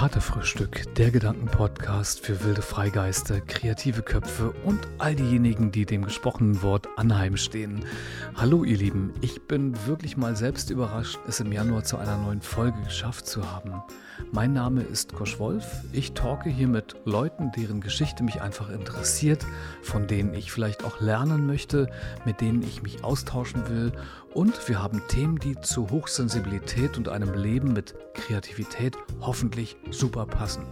Katerfrühstück, der Gedankenpodcast für wilde Freigeister, kreative Köpfe und all diejenigen, die dem gesprochenen Wort anheimstehen. Hallo ihr Lieben, ich bin wirklich mal selbst überrascht, es im Januar zu einer neuen Folge geschafft zu haben. Mein Name ist Kosch Wolf. Ich talke hier mit Leuten, deren Geschichte mich einfach interessiert, von denen ich vielleicht auch lernen möchte, mit denen ich mich austauschen will. Und wir haben Themen, die zu Hochsensibilität und einem Leben mit Kreativität hoffentlich super passen.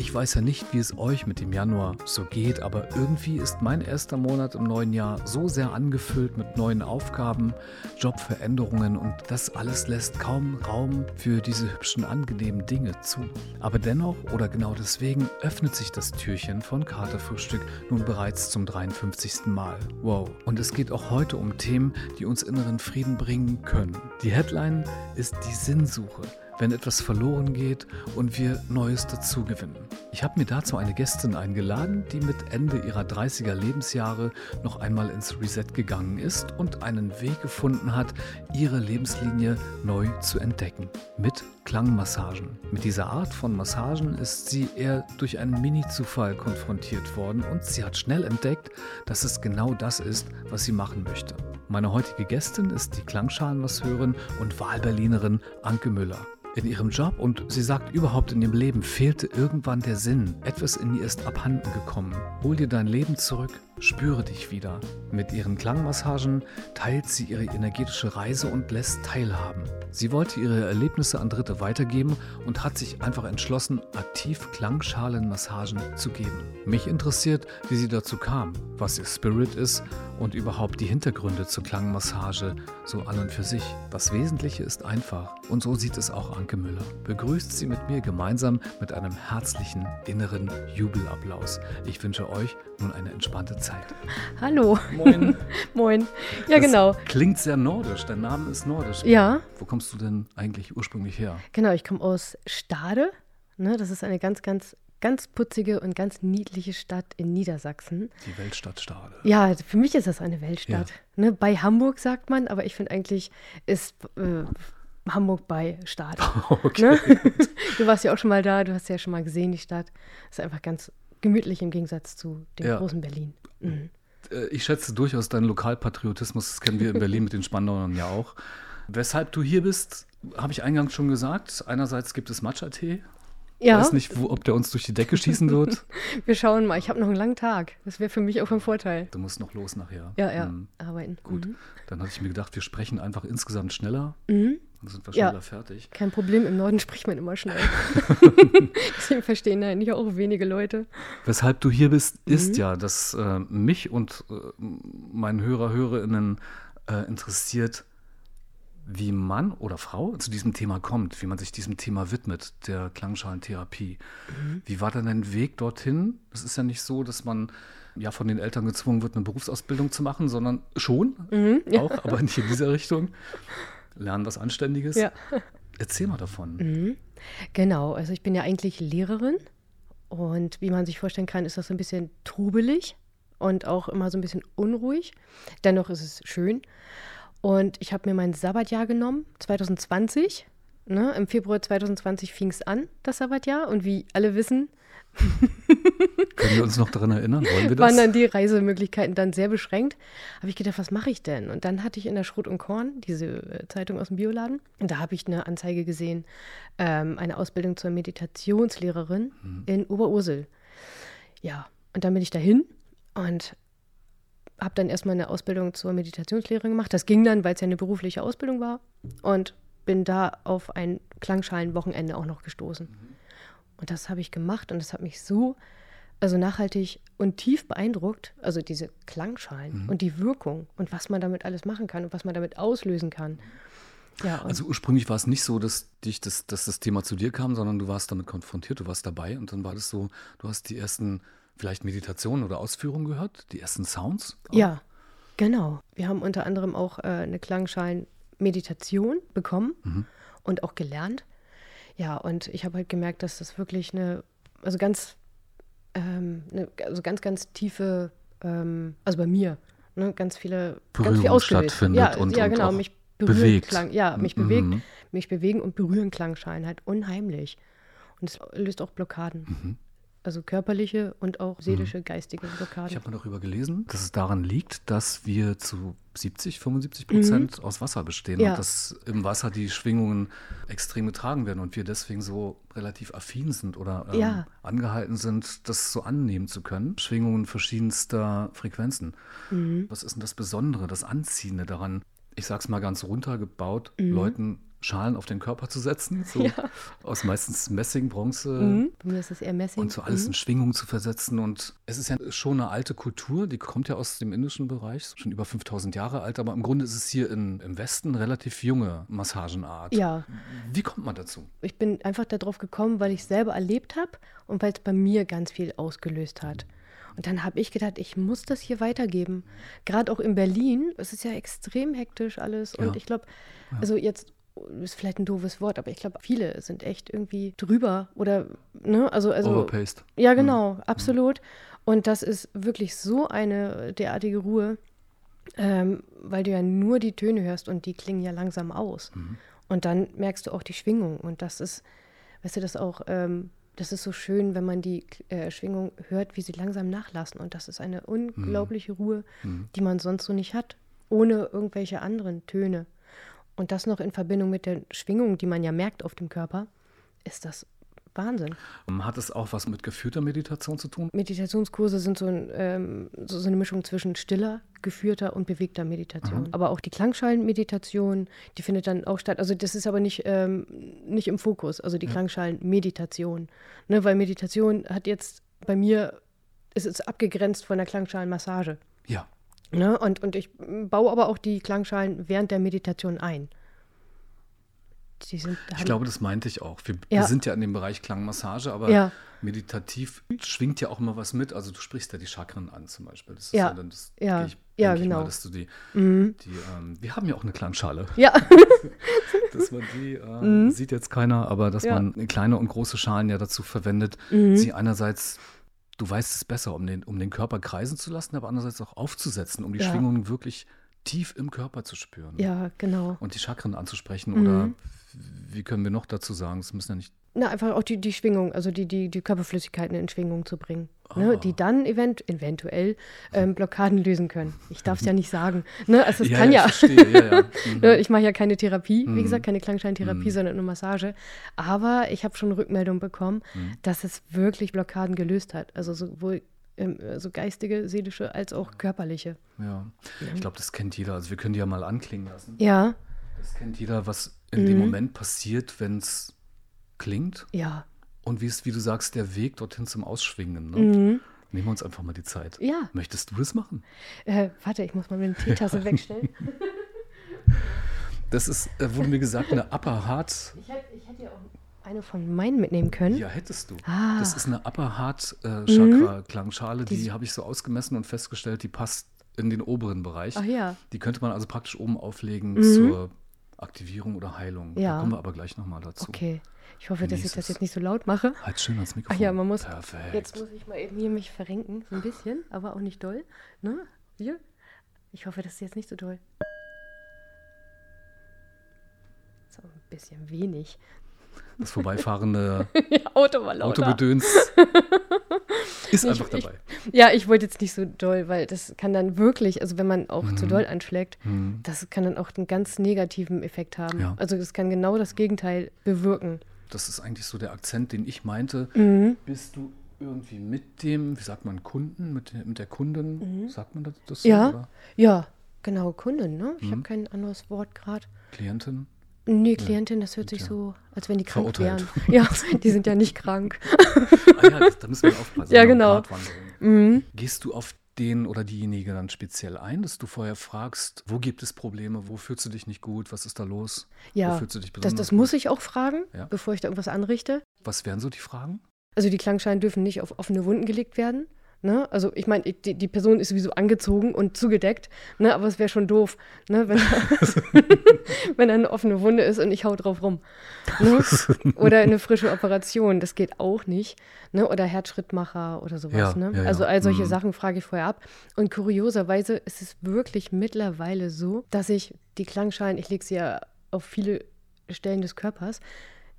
Ich weiß ja nicht, wie es euch mit dem Januar so geht, aber irgendwie ist mein erster Monat im neuen Jahr so sehr angefüllt mit neuen Aufgaben, Jobveränderungen und das alles lässt kaum Raum für diese hübschen, angenehmen Dinge zu. Aber dennoch oder genau deswegen öffnet sich das Türchen von Katerfrühstück nun bereits zum 53. Mal. Wow. Und es geht auch heute um Themen, die uns inneren Frieden bringen können. Die Headline ist die Sinnsuche wenn etwas verloren geht und wir Neues dazugewinnen. Ich habe mir dazu eine Gästin eingeladen, die mit Ende ihrer 30er Lebensjahre noch einmal ins Reset gegangen ist und einen Weg gefunden hat, ihre Lebenslinie neu zu entdecken. Mit Klangmassagen. Mit dieser Art von Massagen ist sie eher durch einen Mini-Zufall konfrontiert worden und sie hat schnell entdeckt, dass es genau das ist, was sie machen möchte. Meine heutige Gästin ist die Klangschalenmasseurin und Wahlberlinerin Anke Müller in ihrem Job und sie sagt, überhaupt in ihrem Leben fehlte irgendwann der Sinn. Etwas in ihr ist abhanden gekommen. Hol dir dein Leben zurück, spüre dich wieder. Mit ihren Klangmassagen teilt sie ihre energetische Reise und lässt teilhaben. Sie wollte ihre Erlebnisse an Dritte weitergeben und hat sich einfach entschlossen, aktiv Klangschalenmassagen zu geben. Mich interessiert, wie sie dazu kam, was ihr Spirit ist und überhaupt die Hintergründe zur Klangmassage so an und für sich. Das Wesentliche ist einfach und so sieht es auch Anke Müller. Begrüßt sie mit mir gemeinsam mit einem herzlichen inneren Jubelapplaus. Ich wünsche euch nun eine entspannte Zeit. Hallo. Moin. Moin. Ja, Das genau. Klingt sehr nordisch. Dein Name ist nordisch. Ja, Wo kommst du denn eigentlich ursprünglich her? genau. Ich komme aus Stade. Ne, das ist eine ganz, ganz, ganz putzige und ganz niedliche Stadt in Niedersachsen. Die Weltstadt Stade. Ja, für mich ist das eine Weltstadt. Ne, bei Hamburg sagt man, aber ich finde eigentlich ist äh, Hamburg bei Stade. Okay. Ne? Du warst ja auch schon mal da, du hast ja schon mal gesehen, die Stadt. Ist einfach ganz gemütlich im Gegensatz zu dem Ja. großen Berlin. Mhm. Äh, Ich schätze durchaus deinen Lokalpatriotismus. Das kennen wir in Berlin mit den Spandauern ja auch. Weshalb du hier bist, habe ich eingangs schon gesagt. Einerseits gibt es Matcha-Tee. Ja, Weiß nicht, wo, ob der uns durch die Decke schießen wird. wir schauen mal. Ich habe noch einen langen Tag. Das wäre für mich auch von Vorteil. Du musst noch los nachher. Ja, ja, Hm, arbeiten. Gut, Mhm. dann hatte ich mir gedacht, wir sprechen einfach insgesamt schneller. Mhm. Dann sind wir Ja. schneller fertig. Kein Problem, im Norden spricht man immer schnell. Deswegen verstehen nicht auch wenige Leute. Weshalb du hier bist, ist Mhm. ja, dass äh, mich und äh, meinen Hörer, Hörerinnen äh, interessiert, wie Mann oder Frau zu diesem Thema kommt, wie man sich diesem Thema widmet, der Klangschalentherapie. Mhm. Wie war dann dein Weg dorthin? Es ist ja nicht so, dass man ja von den Eltern gezwungen wird, eine Berufsausbildung zu machen, sondern schon Mhm, ja. auch, aber nicht in dieser Richtung. Lernen was Anständiges. Ja. Erzähl mal davon. Mhm. Genau, also ich bin ja eigentlich Lehrerin und wie man sich vorstellen kann, ist das so ein bisschen trubelig und auch immer so ein bisschen unruhig. Dennoch ist es schön. Und ich habe mir mein Sabbatjahr genommen, 2020. Ne? Im Februar 2020 fing es an, das Sabbatjahr. Und wie alle wissen, Können wir uns noch daran erinnern? Wollen wir waren das? dann die Reisemöglichkeiten dann sehr beschränkt. Habe ich gedacht, was mache ich denn? Und dann hatte ich in der Schrot und Korn, diese äh, Zeitung aus dem Bioladen, und da habe ich eine Anzeige gesehen, ähm, eine Ausbildung zur Meditationslehrerin in Oberursel. Ja, und dann bin ich dahin und habe dann erstmal eine Ausbildung zur Meditationslehrerin gemacht. Das ging dann, weil es ja eine berufliche Ausbildung war und bin da auf ein Klangschalenwochenende auch noch gestoßen. Und das habe ich gemacht und das hat mich so also nachhaltig und tief beeindruckt, also diese Klangschalen und die Wirkung und was man damit alles machen kann und was man damit auslösen kann. Ja, und Also ursprünglich war es nicht so, dass dich das, dass das Thema zu dir kam, sondern du warst damit konfrontiert, du warst dabei und dann war das so, du hast die ersten vielleicht Meditationen oder Ausführungen gehört, die ersten Sounds. auch. ja, genau. Wir haben unter anderem auch äh, eine Klangschalen-Meditation bekommen Mhm. und auch gelernt. Ja, und ich habe halt gemerkt, dass das wirklich eine, also ganz, ähm, eine, also ganz, ganz tiefe, ähm, also bei mir, ne, ganz viele, ganz viel Berührung ausgelöst. stattfindet ja, und- ja, und genau, auch mich berühren bewegt. Klang, ja, mich Mhm. bewegt, mich bewegen und berühren Klangschalen halt unheimlich. Und es löst auch Blockaden. Mhm. Also körperliche und auch seelische, geistige Blockaden. Ich habe mal darüber gelesen, dass es daran liegt, dass wir zu 70, 75 Prozent aus Wasser bestehen Mhm. Ja. und dass im Wasser die Schwingungen extrem getragen werden und wir deswegen so relativ affin sind oder ähm, Ja. angehalten sind, das so annehmen zu können. Schwingungen verschiedenster Frequenzen. Mhm. Was ist denn das Besondere, das Anziehende daran? Ich sag's mal ganz runtergebaut, Mhm. Leuten Schalen auf den Körper zu setzen, so Ja. aus meistens Messing, Bronze, Mhm. Bei mir ist es eher Messing. und so alles Mhm. in Schwingung zu versetzen. Und es ist ja schon eine alte Kultur, die kommt ja aus dem indischen Bereich, schon über 5000 Jahre alt, aber im Grunde ist es hier in, im Westen eine relativ junge Massagenart. Ja, Wie kommt man dazu? ich bin einfach darauf gekommen, weil ich es selber erlebt habe und weil es bei mir ganz viel ausgelöst hat. Und dann habe ich gedacht, ich muss das hier weitergeben. Gerade auch in Berlin, es ist ja extrem hektisch alles. Und Ja. ich glaube, also jetzt ist vielleicht ein doofes Wort, aber ich glaube, viele sind echt irgendwie drüber oder, ne, also, also Overpaced. Ja, genau, absolut. Und das ist wirklich so eine derartige Ruhe, ähm, weil du ja nur die Töne hörst und die klingen ja langsam aus. Und dann merkst du auch die Schwingung. Und das ist, weißt du, das auch, ähm, das ist so schön, wenn man die äh, Schwingung hört, wie sie langsam nachlassen. Und das ist eine unglaubliche Ruhe, die man sonst so nicht hat, ohne irgendwelche anderen Töne. Und das noch in Verbindung mit der Schwingung, die man ja merkt auf dem Körper, ist das Wahnsinn. Hat es auch was mit geführter Meditation zu tun? Meditationskurse sind so, ein, ähm, so, so eine Mischung zwischen stiller, geführter und bewegter Meditation. Aber auch die Klangschalenmeditation, die findet dann auch statt. Also das ist aber nicht, ähm, nicht im Fokus, also die Klangschalenmeditation. Ne, weil Meditation hat jetzt bei mir, ist es abgegrenzt von der Klangschalenmassage. Ja. Ne? Und, und ich baue aber auch die Klangschalen während der Meditation ein. Die sind, Ich glaube, das meinte ich auch. Wir, Ja. wir sind ja in dem Bereich Klangmassage, aber Ja. meditativ schwingt ja auch immer was mit. Also du sprichst ja die Chakren an zum Beispiel. Das ist Ja. dann das, Ja. ich, Ja, genau. Mal, dass du die, die ähm, wir haben ja auch eine Klangschale. ja. dass man die, äh, sieht jetzt keiner, aber dass Mhm. Ja. Mhm. man kleine und große Schalen ja dazu verwendet, sie einerseits, du weißt es besser, um den, um den Körper kreisen zu lassen, aber andererseits auch aufzusetzen, um die Ja. Schwingungen wirklich tief im Körper zu spüren. ja, genau. Und die Chakren anzusprechen Mhm. oder wie können wir noch dazu sagen? Es müssen ja nicht. Na, einfach auch die, die Schwingung, also die, die, die Körperflüssigkeiten in Schwingung zu bringen. Ne, Ah. die dann event eventuell ähm, Blockaden lösen können. Ich darf es ja nicht sagen. Ne, also es ja, kann ja, verstehe, ja, ja. Mhm. Ne, Ich mache ja keine Therapie, wie Mhm. gesagt, keine Klangscheintherapie, Mhm. sondern nur Massage. Aber ich habe schon Rückmeldung bekommen, Mhm. dass es wirklich Blockaden gelöst hat. Also sowohl ähm, so geistige, seelische als auch körperliche. ja. Ich glaube, das kennt jeder. Also wir können die ja mal anklingen lassen. Ja, Das kennt jeder, was in dem Mhm. Moment passiert, wenn es klingt. ja. Und wie es, wie du sagst, der Weg dorthin zum Ausschwingen. Ne? Mhm. Nehmen wir uns einfach mal die Zeit. Ja. Möchtest du das machen? Äh, warte, ich muss mal meine Teetasse wegstellen. Das ist, äh, wurde mir gesagt, eine Upper Heart. Ich hätte, ich hätte ja auch eine von meinen mitnehmen können. Ja, hättest du. Ah. Das ist eine Upper Heart äh, Chakra Klangschale, die, Die- habe ich so ausgemessen und festgestellt, die passt in den oberen Bereich. Ach ja. Die könnte man also praktisch oben auflegen Mhm. zur Aktivierung oder Heilung. Ja. Da kommen wir aber gleich nochmal dazu. Okay. Ich hoffe, dass ich das jetzt nicht so laut mache. Halt schön ans Mikrofon. Ach ja, man muss. Perfekt. Jetzt muss ich mal eben hier mich verrenken, so ein bisschen, aber auch nicht doll. Ne? Hier. Ich hoffe, das ist jetzt nicht so doll. So ein bisschen wenig. Das vorbeifahrende ja, Auto war lauter. Autogedöns ist Ich- einfach ich- dabei. Ja, ich wollte jetzt nicht so doll, weil das kann dann wirklich, also wenn man auch zu Mhm. doll anschlägt, Hm. das kann dann auch einen ganz negativen Effekt haben. Ja. Also das kann genau das Gegenteil bewirken. Das ist eigentlich so der Akzent, den ich meinte. Mhm. Bist du irgendwie mit dem, wie sagt man, Kunden, mit, der- mit der Kundin, sagt man das, das so? Mhm. Ja. Oder Ja, genau, Kundin, ne? Ich Mhm. habe kein anderes Wort gerade. Klientin? Nee, Klientin, das hört sich ja. so, als wenn die krank Verurteilt. wären. Ja, die sind ja nicht krank. Ah ja, das, da müssen wir aufpassen. Ja, eine genau. Mhm. Gehst du auf den oder diejenige dann speziell ein, dass du vorher fragst, wo gibt es Probleme, wo fühlst du dich nicht gut, was ist da los? Wo Ja, fühlst du dich das, besonders das muss ich auch fragen, Ja. bevor ich da irgendwas anrichte. Was wären so die Fragen? Also die Klangschalen dürfen nicht auf offene Wunden gelegt werden. Ne? Also ich meine, die, die Person ist sowieso angezogen und zugedeckt, ne? aber es wäre schon doof, ne? wenn, wenn da eine offene Wunde ist und ich hau drauf rum. Ne? Oder eine frische Operation, das geht auch nicht. Ne? Oder Herzschrittmacher oder sowas. Ja, ne? ja, ja. Also all solche Mhm. Sachen frage ich vorher ab. Und kurioserweise ist es wirklich mittlerweile so, dass ich die Klangschalen, ich lege sie ja auf viele Stellen des Körpers,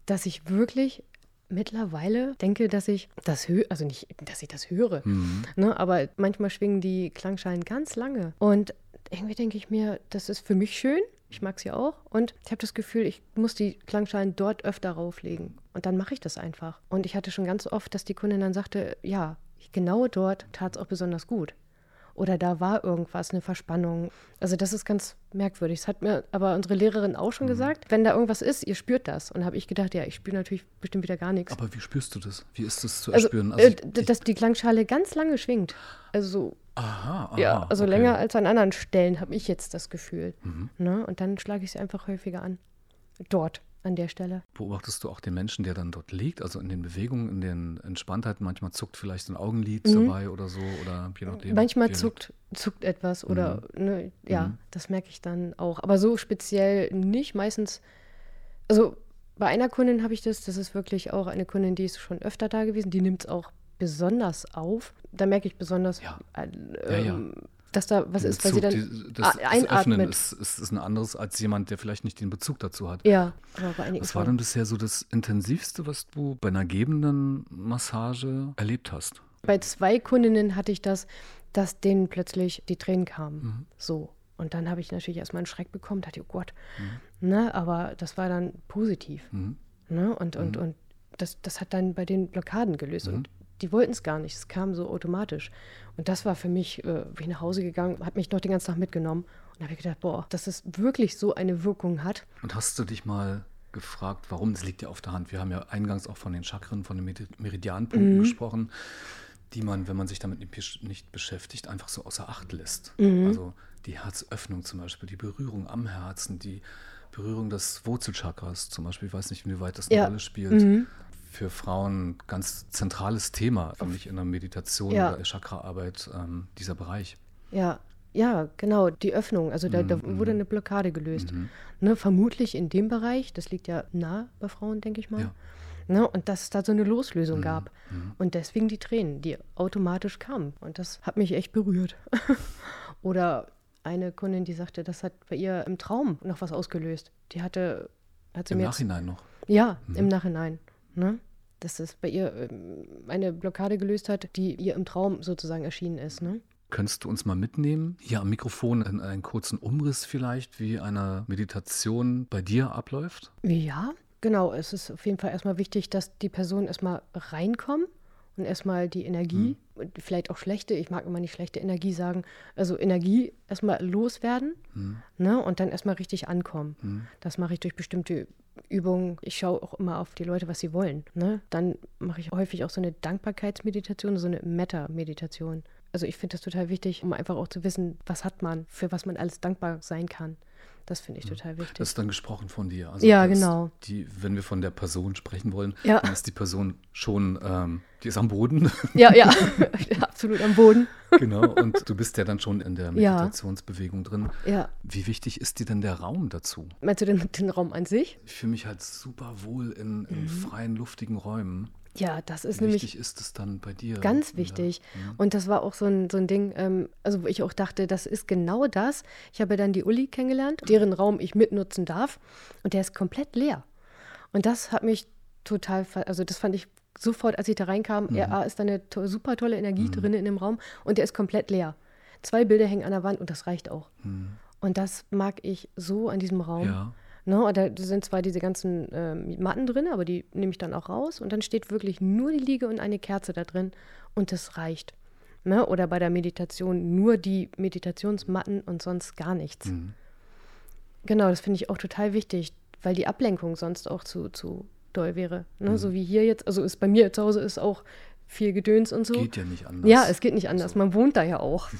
dass ich wirklich mittlerweile denke, dass ich das höre, also nicht, dass ich das höre, Mhm. ne, aber manchmal schwingen die Klangschalen ganz lange. Und irgendwie denke ich mir, das ist für mich schön. Ich mag sie auch. Und ich habe das Gefühl, ich muss die Klangschalen dort öfter rauflegen. Und dann mache ich das einfach. Und ich hatte schon ganz oft, dass die Kundin dann sagte, ja, genau dort tat es auch besonders gut. Oder da war irgendwas, eine Verspannung. Also das ist ganz merkwürdig. Das hat mir aber unsere Lehrerin auch schon gesagt. Wenn da irgendwas ist, ihr spürt das. Und habe ich gedacht, ja, ich spüre natürlich bestimmt wieder gar nichts. Aber wie spürst du das? Wie ist das zu Also, erspüren? äh, ich- d- dass die Klangschale ganz lange schwingt. Also so aha, aha, ja, also okay. länger als an anderen Stellen habe ich jetzt das Gefühl. Mhm. Ne? Und dann schlage ich sie einfach häufiger an. Dort, an der Stelle. Beobachtest du auch den Menschen, der dann dort liegt, also in den Bewegungen, in den Entspanntheiten? Manchmal zuckt vielleicht ein Augenlid Mhm. dabei oder so, oder je nachdem. Manchmal wie- zuckt, zuckt etwas oder, ne, ja, Mhm. das merke ich dann auch. Aber so speziell nicht. Meistens, also bei einer Kundin habe ich das, das ist wirklich auch eine Kundin, die ist schon öfter da gewesen, die nimmt es auch besonders auf. Da merke ich besonders, Ja. äh, Ja, ja. ähm, dass da was ist, weil sie dann die, das, a- das Öffnen einatmet. ist, ist, ist ein anderes als jemand, der vielleicht nicht den Bezug dazu hat. Ja, aber bei einigen Was war denn bisher so das Intensivste, was du bei einer gebenden Massage erlebt hast? Bei zwei Kundinnen hatte ich das, dass denen plötzlich die Tränen kamen. Mhm. So. Und dann habe ich natürlich erstmal einen Schreck bekommen, dachte, oh Gott. Mhm. Ne, aber das war dann positiv. Mhm. Ne? Und, und, und das, das hat dann bei den Blockaden gelöst. Und die wollten es gar nicht. Es kam so automatisch. Und das war für mich, äh, bin ich nach Hause gegangen, hat mich noch den ganzen Tag mitgenommen. Und habe ich gedacht, boah, dass es wirklich so eine Wirkung hat. Und hast du dich mal gefragt, warum? Das liegt ja auf der Hand. Wir haben ja eingangs auch von den Chakren, von den Meri- Meridianpunkten Mhm. gesprochen, die man, wenn man sich damit nicht besch- nicht beschäftigt, einfach so außer Acht lässt. Mhm. Also die Herzöffnung zum Beispiel, die Berührung am Herzen, die Berührung des Wurzelchakras zum Beispiel. Ich weiß nicht, inwieweit das eine Ja. Rolle spielt. Mhm. Für Frauen ganz zentrales Thema für mich in der Meditation Ja. oder Chakraarbeit, ähm, dieser Bereich. Ja, ja, genau, die Öffnung. Also da, da Mhm, wurde eine Blockade gelöst. Ne, vermutlich in dem Bereich, das liegt ja nah bei Frauen, denke ich mal. Ja. Ne, und dass es da so eine Loslösung Mhm, gab. Und deswegen die Tränen, die automatisch kamen. Und das hat mich echt berührt. Oder eine Kundin, die sagte, das hat bei ihr im Traum noch was ausgelöst. Die hatte, hat sie Im mir jetzt, Nachhinein noch. ja, im Nachhinein. Ne? Dass es bei ihr ähm, eine Blockade gelöst hat, die ihr im Traum sozusagen erschienen ist. Ne? Könntest du uns mal mitnehmen, hier am Mikrofon in einen kurzen Umriss vielleicht, wie eine Meditation bei dir abläuft? Ja, genau. Es ist auf jeden Fall erstmal wichtig, dass die Personen erstmal reinkommen und erstmal die Energie, und vielleicht auch schlechte, ich mag immer nicht schlechte Energie sagen, also Energie erstmal loswerden ne, und dann erstmal richtig ankommen. Das mache ich durch bestimmte Übungen. Ich schaue auch immer auf die Leute, was sie wollen. Ne? Dann mache ich häufig auch so eine Dankbarkeitsmeditation, so eine Metta-Meditation. Also ich finde das total wichtig, um einfach auch zu wissen, was hat man, für was man alles dankbar sein kann. Das finde ich total wichtig. Das ist dann gesprochen von dir. Also Ja, genau. Die, wenn wir von der Person sprechen wollen, Ja. dann ist die Person schon, ähm, die ist am Boden. Ja, ja, absolut am Boden. genau. Und du bist ja dann schon in der Ja. Meditationsbewegung drin. Ja. Wie wichtig ist dir denn der Raum dazu? Meinst du den, den Raum an sich? Ich fühle mich halt super wohl in, in freien, luftigen Räumen. Ja, das Mhm. ist Wie nämlich wichtig ist es dann bei dir? ganz in der- wichtig. Und das war auch so ein, so ein Ding, ähm, also wo ich auch dachte, das ist genau das. Ich habe dann die Uli kennengelernt, deren Raum ich mitnutzen darf. Und der ist komplett leer. Und das hat mich total, also das fand ich sofort, als ich da reinkam, ja, A, ist da eine to super tolle Energie drin in dem Raum und der ist komplett leer. Zwei Bilder hängen an der Wand und das reicht auch. Und das mag ich so an diesem Raum. Ja. Ne, und da sind zwar diese ganzen ähm, Matten drin, aber die nehme ich dann auch raus und dann steht wirklich nur die Liege und eine Kerze da drin und das reicht. Ne? Oder bei der Meditation nur die Meditationsmatten und sonst gar nichts. Mhm. Genau, das finde ich auch total wichtig, weil die Ablenkung sonst auch zu, zu doll wäre. Ne? So wie hier jetzt, also ist bei mir zu Hause ist auch viel Gedöns und so. Geht ja nicht anders. ja, es geht nicht anders. Man wohnt da ja auch.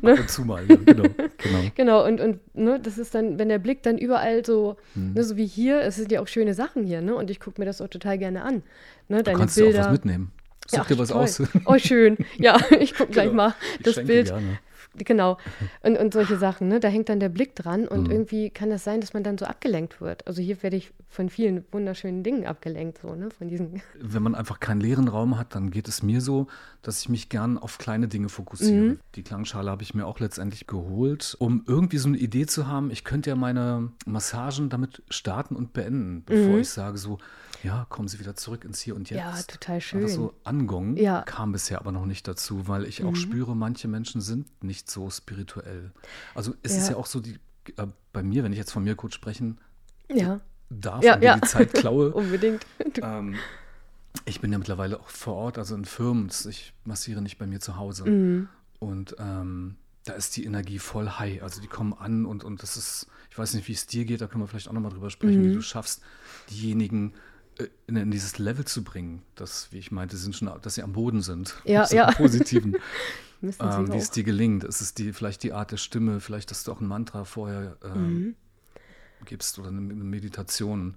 Ne? Ab und zu mal, ja, genau. genau. Genau, und, und ne, das ist dann, wenn der Blick dann überall so, Mhm. ne, so wie hier, es sind ja auch schöne Sachen hier, ne? Und ich gucke mir das auch total gerne an. Ne, Du deine kannst dir Bilder. auch was mitnehmen. Such Ja, dir was toll. aus. Oh, schön. Ja, ich gucke gleich Genau. mal Ich das Bild gerne. Genau. Und, und solche Sachen, ne? Da hängt dann der Blick dran und Mhm. irgendwie kann das sein, dass man dann so abgelenkt wird. Also hier werde ich von vielen wunderschönen Dingen abgelenkt, so, ne? Von diesen. Wenn man einfach keinen leeren Raum hat, dann geht es mir so, dass ich mich gern auf kleine Dinge fokussiere. Mhm. Die Klangschale habe ich mir auch letztendlich geholt, um irgendwie so eine Idee zu haben. Ich könnte ja meine Massagen damit starten und beenden, bevor Mhm. ich sage so, ja, kommen Sie wieder zurück ins Hier und Jetzt. Ja, total schön. Das so Angong Ja. kam bisher aber noch nicht dazu, weil ich auch Mhm. spüre, manche Menschen sind nicht so spirituell. Also es ist Ja. ja auch so, die, äh, bei mir, wenn ich jetzt von mir kurz sprechen Ja, darf Ja, und ja. die Zeit klaue, unbedingt. Ähm, ich bin ja mittlerweile auch vor Ort, also in Firmen. Ich massiere nicht bei mir zu Hause. Mhm. Und ähm, da ist die Energie voll high. Also die kommen an und, und das ist, ich weiß nicht, wie es dir geht, da können wir vielleicht auch nochmal drüber sprechen, Mhm. wie du schaffst, diejenigen in, in dieses Level zu bringen, dass, wie ich meinte, sind schon, dass sie am Boden sind. Ja, ja. im Positiven. ähm, wie es dir gelingt. Ist es die, vielleicht die Art der Stimme, vielleicht, dass du auch ein Mantra vorher ähm, Mhm. gibst oder eine, eine Meditation.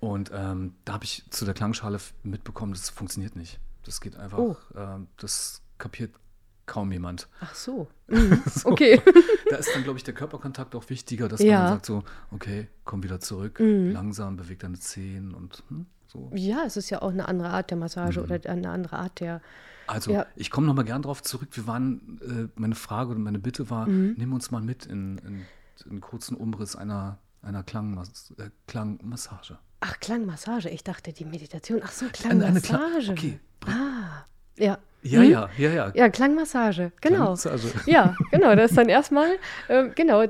Und ähm, da habe ich zu der Klangschale mitbekommen, das funktioniert nicht. Das geht einfach, Oh. ähm, das kapiert kaum jemand. Ach so. Mhm. Okay. Da ist dann, glaube ich, der Körperkontakt auch wichtiger, dass Ja. man sagt so, okay, komm wieder zurück, Mhm. langsam, beweg deine Zehen und hm, so. Ja, es ist ja auch eine andere Art der Massage Mhm. oder eine andere Art der. Also, Ja. ich komme nochmal gern drauf zurück. Wir waren, äh, meine Frage oder meine Bitte war, Mhm. nimm uns mal mit in, in, in einen kurzen Umriss einer, einer Klangmas äh, Klangmassage. Ach, Klangmassage. Ich dachte, die Meditation. Ach so, Eine- eine Klang- Klangmassage. okay. Ah, ja. Ja, Mhm. ja, ja, ja. Ja, Klangmassage. Genau. Klangmassage. Ja, genau. Das ist dann erstmal, ähm, genau,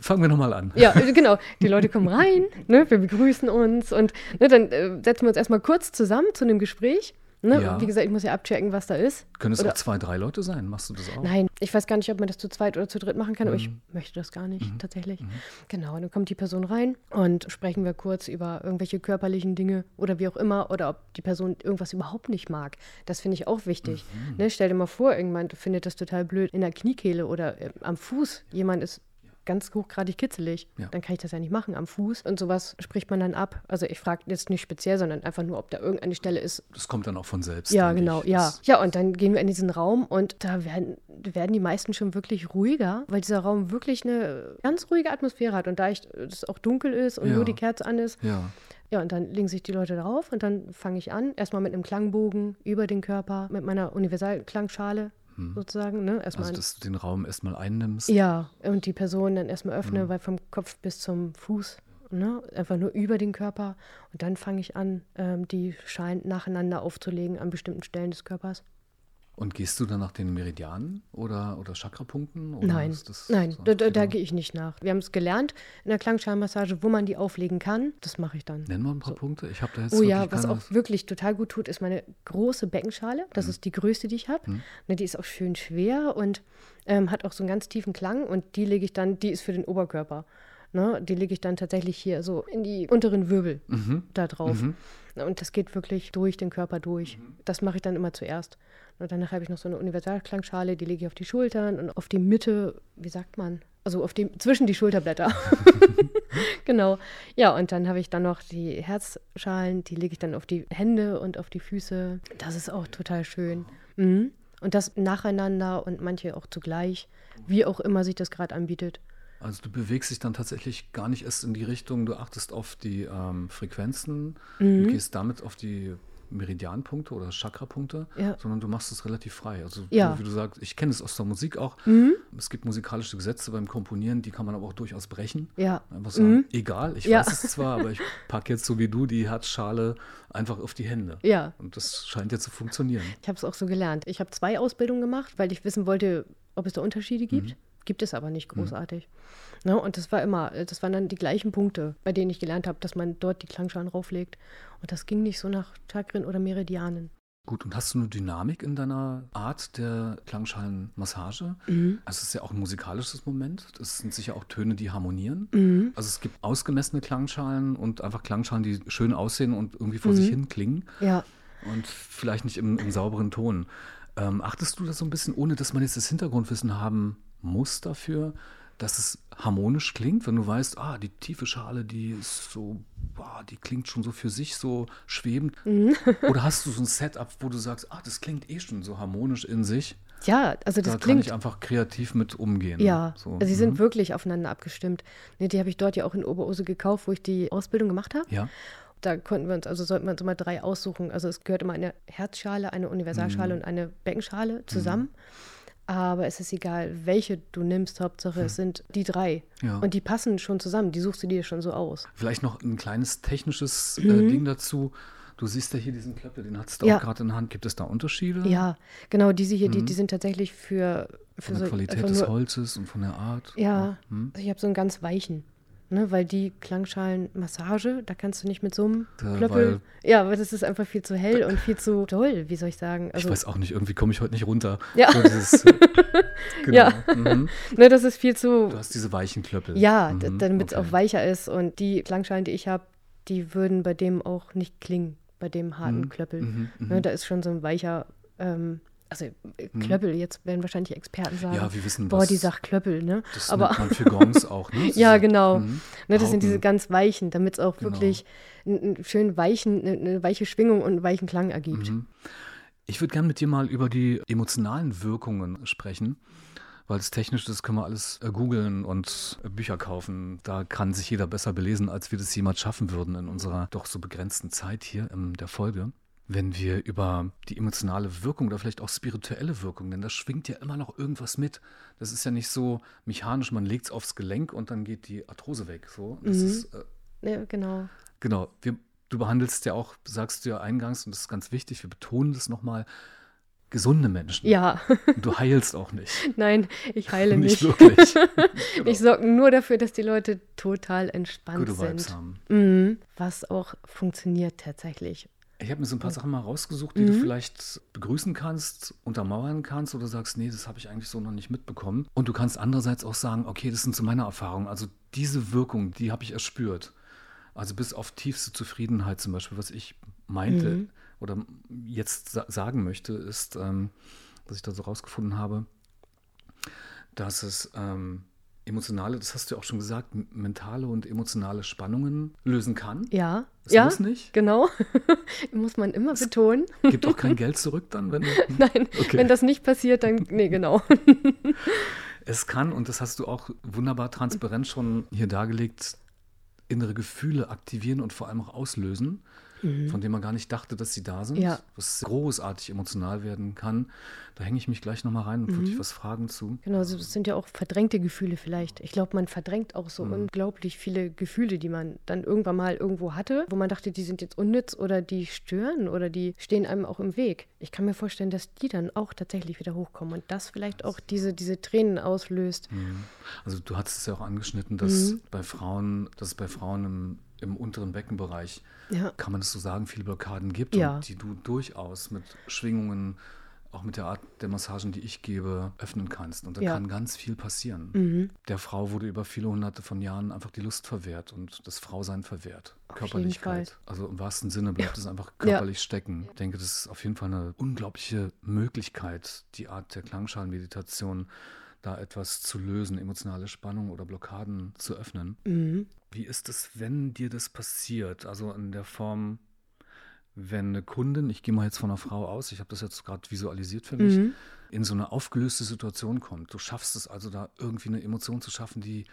Fangen wir nochmal an. Ja, äh, genau. Die Leute kommen rein, ne, wir begrüßen uns und ne, dann äh, setzen wir uns erstmal kurz zusammen zu einem Gespräch. Ne? Ja. Wie gesagt, ich muss ja abchecken, was da ist. Können es Oder- auch zwei, drei Leute sein? Machst du das auch? Nein, ich weiß gar nicht, ob man das zu zweit oder zu dritt machen kann, aber ich Mhm. möchte das gar nicht Mhm. tatsächlich. Mhm. Genau, dann kommt die Person rein und sprechen wir kurz über irgendwelche körperlichen Dinge oder wie auch immer oder ob die Person irgendwas überhaupt nicht mag. Das finde ich auch wichtig. Mhm. Ne, stell dir mal vor, irgendjemand findet das total blöd in der Kniekehle oder äh, am Fuß. Jemand ist ganz hochgradig kitzelig. Ja. Dann kann ich das ja nicht machen am Fuß. Und sowas spricht man dann ab. Also ich frage jetzt nicht speziell, sondern einfach nur, ob da irgendeine Stelle ist, Das kommt dann auch von selbst. ja, genau, ich. ja. Das, Ja, und dann gehen wir in diesen Raum und da werden, werden die meisten schon wirklich ruhiger, weil dieser Raum wirklich eine ganz ruhige Atmosphäre hat. Und da es auch dunkel ist und Ja. nur die Kerze an ist, ja. ja, und dann legen sich die Leute drauf und dann fange ich an, erstmal mit einem Klangbogen über den Körper, mit meiner Universalklangschale Hm. sozusagen, ne? Erstmal Also, dass du den Raum erstmal einnimmst. ja, und die Person dann erstmal öffne, Mhm. weil vom Kopf bis zum Fuß, ne, einfach nur über den Körper. Und dann fange ich an, ähm, die Schalen nacheinander aufzulegen an bestimmten Stellen des Körpers. Und gehst du dann nach den Meridianen oder, oder Chakrapunkten? Oder Nein, nein, so da, da, da Thema? gehe ich nicht nach. Wir haben es gelernt in der Klangschalenmassage, wo man die auflegen kann. Das mache ich dann. Nenn mal ein paar So. Punkte. Ich habe da jetzt Oh ja, was auch wirklich total gut tut, ist meine große Beckenschale. Das ist die größte, die ich habe. Hm. Ne, die ist auch schön schwer und ähm, hat auch so einen ganz tiefen Klang. Und die lege ich dann, die ist für den Oberkörper. Ne, die lege ich dann tatsächlich hier so in die unteren Wirbel Mhm. da drauf. Mhm. Und das geht wirklich durch den Körper durch. Das mache ich dann immer zuerst. Und danach habe ich noch so eine Universalklangschale, die lege ich auf die Schultern und auf die Mitte, wie sagt man? Also auf die, zwischen die Schulterblätter. genau. Ja, und dann habe ich dann noch die Herzschalen, die lege ich dann auf die Hände und auf die Füße. Das ist auch total schön. Mhm. Und das nacheinander und manche auch zugleich, wie auch immer sich das gerade anbietet. Also du bewegst dich dann tatsächlich gar nicht erst in die Richtung, du achtest auf die ähm, Frequenzen, Mhm. du gehst damit auf die Meridianpunkte oder Chakrapunkte, Ja. sondern du machst es relativ frei. Also Ja. wie du sagst, ich kenne es aus der Musik auch. Mhm. Es gibt musikalische Gesetze beim Komponieren, die kann man aber auch durchaus brechen. Ja. Einfach sagen, Mhm. egal, ich Ja. weiß es zwar, aber ich packe jetzt so wie du die Herzschale einfach auf die Hände. Ja. Und das scheint ja zu funktionieren. Ich habe es auch so gelernt. Ich habe zwei Ausbildungen gemacht, weil ich wissen wollte, ob es da Unterschiede gibt. Mhm. Gibt es aber nicht großartig. Ne? Und das war immer, äh, das waren dann die gleichen Punkte, bei denen ich gelernt habe, dass man dort die Klangschalen rauflegt. Und das ging nicht so nach Chakren oder Meridianen. Gut, und hast du eine Dynamik in deiner Art der Klangschalenmassage? Mhm. Also es ist ja auch ein musikalisches Moment. Das sind sicher auch Töne, die harmonieren. Mhm. Also es gibt ausgemessene Klangschalen und einfach Klangschalen, die schön aussehen und irgendwie vor sich Mhm. hin klingen Ja. und vielleicht nicht im, im sauberen Ton. Ähm, achtest du da so ein bisschen, ohne dass man jetzt das Hintergrundwissen haben muss dafür, dass es harmonisch klingt, wenn du weißt, ah, die tiefe Schale, die ist so, boah, die klingt schon so für sich so schwebend. Mhm. Oder hast du so ein Setup, wo du sagst, ah, das klingt eh schon so harmonisch in sich? Ja, also das da klingt. kann ich einfach kreativ mit umgehen. Ja, so. also sie sind mhm. wirklich aufeinander abgestimmt. Ne, die habe ich dort ja auch in Oberose gekauft, wo ich die Ausbildung gemacht habe. Ja, Da konnten wir uns, also sollten wir uns immer drei aussuchen. Also es gehört immer eine Herzschale, eine Universalschale Mhm. und eine Beckenschale zusammen. Aber es ist egal, welche du nimmst, Hauptsache es sind die drei. Hm. Ja. Und die passen schon zusammen, die suchst du dir schon so aus. vielleicht noch ein kleines technisches Mhm. äh, Ding dazu. Du siehst ja hier diesen Klöppel, den hattest du Ja. auch gerade in der Hand. Gibt es da Unterschiede? Ja, genau, diese hier, die, die sind tatsächlich für, für Von der so Qualität des Holzes und von der Art. Ja, Hm? also ich habe so einen ganz weichen. Ne, weil die Klangschalen-Massage, da kannst du nicht mit so einem Da, Klöppel. Ja, aber das ist einfach viel zu hell und viel zu doll, wie soll ich sagen. Ich Also, weiß auch nicht, irgendwie komme ich heute nicht runter. Ja. So dieses, genau. Ja. Mhm. ne, das ist viel zu. Du hast diese weichen Klöppel. Ja, Mhm, damit es okay. auch weicher ist. Und die Klangschalen, die ich habe, die würden bei dem auch nicht klingen, bei dem harten Mhm, Klöppel. mhm, mhm. Ne, da ist schon so ein weicher, ähm, also äh, Klöppel, jetzt werden wahrscheinlich Experten sagen. Ja, wir wissen, Boah, die sagt Klöppel, ne? Das Aber nennt man für Gongs auch, ne? ja, genau. Mhm. Ne, das sind diese ganz weichen, damit es auch Genau. wirklich einen schön weichen, eine, eine weiche Schwingung und einen weichen Klang ergibt. Mhm. Ich würde gerne mit dir mal über die emotionalen Wirkungen sprechen, weil das technisch, das können wir alles äh, googeln und äh, Bücher kaufen. Da kann sich jeder besser belesen, als wir das jemals schaffen würden in unserer doch so begrenzten Zeit hier in der Folge. Wenn wir über die emotionale Wirkung oder vielleicht auch spirituelle Wirkung, denn da schwingt ja immer noch irgendwas mit. Das ist ja nicht so mechanisch, man legt es aufs Gelenk und dann geht die Arthrose weg. So. Das Mhm. ist äh, Ja, genau. Genau, wir, du behandelst ja auch, sagst du ja eingangs, und das ist ganz wichtig, wir betonen das nochmal, gesunde Menschen. Ja, du heilst auch nicht. nein, ich heile nicht. wirklich. Genau. Ich sorge nur dafür, dass die Leute total entspannt Gute Vibes sind. haben. Mhm. Was auch funktioniert tatsächlich. Ich habe mir so ein paar Sachen mal rausgesucht, die du vielleicht begrüßen kannst, untermauern kannst oder sagst, nee, das habe ich eigentlich so noch nicht mitbekommen. Und du kannst andererseits auch sagen, okay, das sind so meine Erfahrungen. Also diese Wirkung, die habe ich erspürt. Also bis auf tiefste Zufriedenheit zum Beispiel, was ich meinte oder jetzt sa sagen möchte, ist, ähm, was ich da so rausgefunden habe, dass es ähm, emotionale, das hast du ja auch schon gesagt, mentale und emotionale Spannungen lösen kann. Ja, Es ja, muss nicht. genau. Muss man immer betonen. Gibt auch kein Geld zurück dann, wenn du. Nein, Okay. wenn das nicht passiert, dann, nee, genau. Es kann, und das hast du auch wunderbar transparent schon hier dargelegt, innere Gefühle aktivieren und vor allem auch auslösen, von denen man gar nicht dachte, dass sie da sind, Ja. was großartig emotional werden kann. Da hänge ich mich gleich nochmal rein und würde dich was fragen zu. Genau, also das sind ja auch verdrängte Gefühle vielleicht. Ich glaube, man verdrängt auch so unglaublich viele Gefühle, die man dann irgendwann mal irgendwo hatte, wo man dachte, die sind jetzt unnütz oder die stören oder die stehen einem auch im Weg. Ich kann mir vorstellen, dass die dann auch tatsächlich wieder hochkommen und das vielleicht auch diese, diese Tränen auslöst. Also du hattest es ja auch angeschnitten, dass Mhm. bei Frauen, dass es bei Frauen im, im unteren Beckenbereich, Ja. kann man das so sagen, viele Blockaden gibt Ja. und die du durchaus mit Schwingungen, auch mit der Art der Massagen, die ich gebe, öffnen kannst. Und da Ja. kann ganz viel passieren. Mhm. Der Frau wurde über viele hunderte von Jahren einfach die Lust verwehrt und das Frausein verwehrt. Auf Körperlichkeit. Fall. Also im wahrsten Sinne bleibt es einfach körperlich stecken. Ich denke, das ist auf jeden Fall eine unglaubliche Möglichkeit, die Art der Klangschalenmeditation, da etwas zu lösen, emotionale Spannung oder Blockaden zu öffnen. Mhm. Wie ist es, wenn dir das passiert? Also in der Form, wenn eine Kundin, ich gehe mal jetzt von einer Frau aus, ich habe das jetzt gerade visualisiert für mich, Mhm. in so eine aufgelöste Situation kommt. Du schaffst es also da irgendwie eine Emotion zu schaffen, die,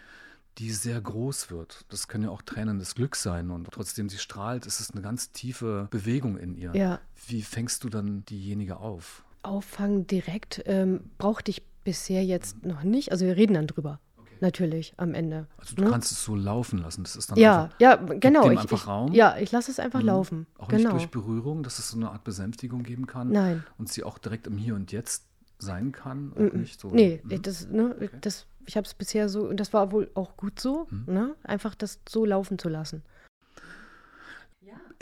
die sehr groß wird. Das können ja auch Tränen des Glücks sein und trotzdem sie strahlt, ist es eine ganz tiefe Bewegung in ihr. Ja. Wie fängst du dann diejenige auf? Auffangen direkt ähm, brauchte ich bisher jetzt noch nicht. Also wir reden dann drüber. Natürlich, am Ende. Also du ne? kannst es so laufen lassen. Das ist dann Ja, einfach, ja, genau. dem ich, einfach ich, Raum? Ja, ich lasse es einfach Mhm. laufen. auch nicht genau. durch Berührung, dass es so eine Art Besänftigung geben kann. Nein. Und sie auch direkt im Hier und Jetzt sein kann. Mm, nicht so. Nee, Mhm. das, ne, das, ich habe es bisher so, und das war wohl auch gut so, Mhm. ne? einfach das so laufen zu lassen.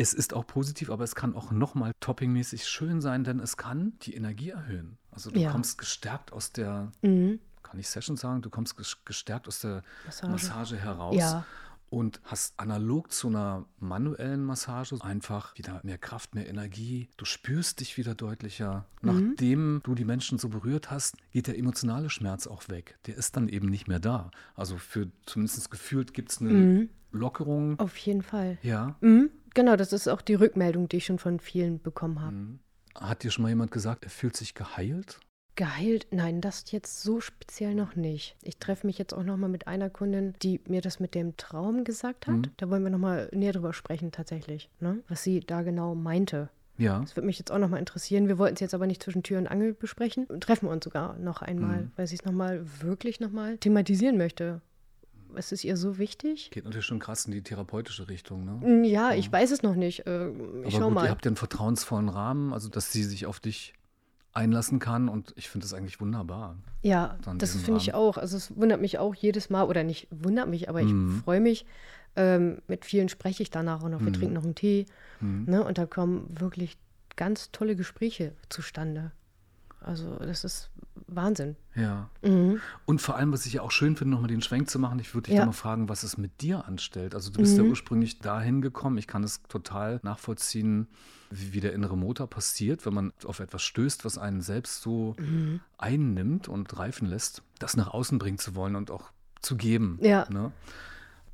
Es ist auch positiv, aber es kann auch nochmal toppingmäßig schön sein, denn es kann die Energie erhöhen. Also du Ja. kommst gestärkt aus der, Mhm. kann ich Session sagen, du kommst ges- gestärkt aus der Massage. Massage, heraus Ja. und hast analog zu einer manuellen Massage einfach wieder mehr Kraft, mehr Energie. Du spürst dich wieder deutlicher. Mhm. Nachdem du die Menschen so berührt hast, geht der emotionale Schmerz auch weg. Der ist dann eben nicht mehr da. Also für zumindest gefühlt gibt es eine Mhm. Lockerung. Auf jeden Fall. Ja. Mhm. Genau, das ist auch die Rückmeldung, die ich schon von vielen bekommen habe. Mhm. Hat dir schon mal jemand gesagt, er fühlt sich geheilt? Geheilt? Nein, das jetzt so speziell noch nicht. Ich treffe mich jetzt auch noch mal mit einer Kundin, die mir das mit dem Traum gesagt hat. Mhm. Da wollen wir noch mal näher drüber sprechen tatsächlich, ne? was sie da genau meinte. Ja. Das würde mich jetzt auch noch mal interessieren. Wir wollten es jetzt aber nicht zwischen Tür und Angel besprechen. Treffen uns sogar noch einmal, Mhm. weil sie es noch mal wirklich noch mal thematisieren möchte. Es ist ihr so wichtig. Geht natürlich schon krass in die therapeutische Richtung, ne? Mm, Ja, ich weiß es noch nicht. Äh, Ich Aber schau gut, mal. ihr habt ja einen vertrauensvollen Rahmen, also dass sie sich auf dich einlassen kann und ich finde das eigentlich wunderbar. Ja, das finde ich auch. Also es wundert mich auch jedes Mal, oder nicht wundert mich, aber ich Mhm. freue mich. Ähm, mit vielen spreche ich danach und noch. Wir Mhm. trinken noch einen Tee. Mhm. Ne? Und da kommen wirklich ganz tolle Gespräche zustande. Also das ist Wahnsinn. Ja. Mhm. Und vor allem, was ich ja auch schön finde, nochmal den Schwenk zu machen, ich würde dich Ja. da mal fragen, was es mit dir anstellt. Also du bist ja Mhm. ursprünglich dahin gekommen. Ich kann es total nachvollziehen, wie, wie der innere Motor passiert, wenn man auf etwas stößt, was einen selbst so Mhm. einnimmt und reifen lässt, das nach außen bringen zu wollen und auch zu geben. Ja. Ne?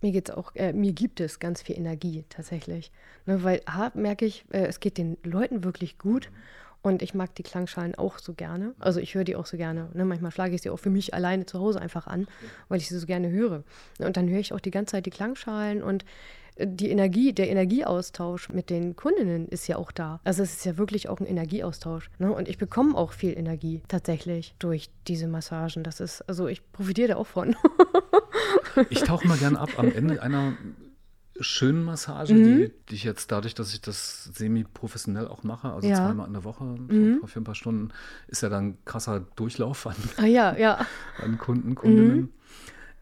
Mir geht's auch, äh, mir gibt es ganz viel Energie tatsächlich. Ne, weil A, merke ich, äh, es geht den Leuten wirklich gut. Und ich mag die Klangschalen auch so gerne. Also ich höre die auch so gerne. Ne? Manchmal schlage ich sie auch für mich alleine zu Hause einfach an, weil ich sie so gerne höre. Und dann höre ich auch die ganze Zeit die Klangschalen und äh, die Energie, der Energieaustausch mit den Kundinnen ist ja auch da. Also es ist ja wirklich auch ein Energieaustausch. Ne? Und ich bekomme auch viel Energie tatsächlich durch diese Massagen. Das ist, also ich profitiere da auch von. Ich tauche mal gern ab am Ende einer schönen Massage, Mhm. die, die ich jetzt dadurch, dass ich das semi-professionell auch mache, also Ja. zweimal in der Woche, Mhm. für ein paar Stunden, ist ja dann krasser Durchlauf an, ah ja, ja. an Kunden, Kundinnen. Mhm.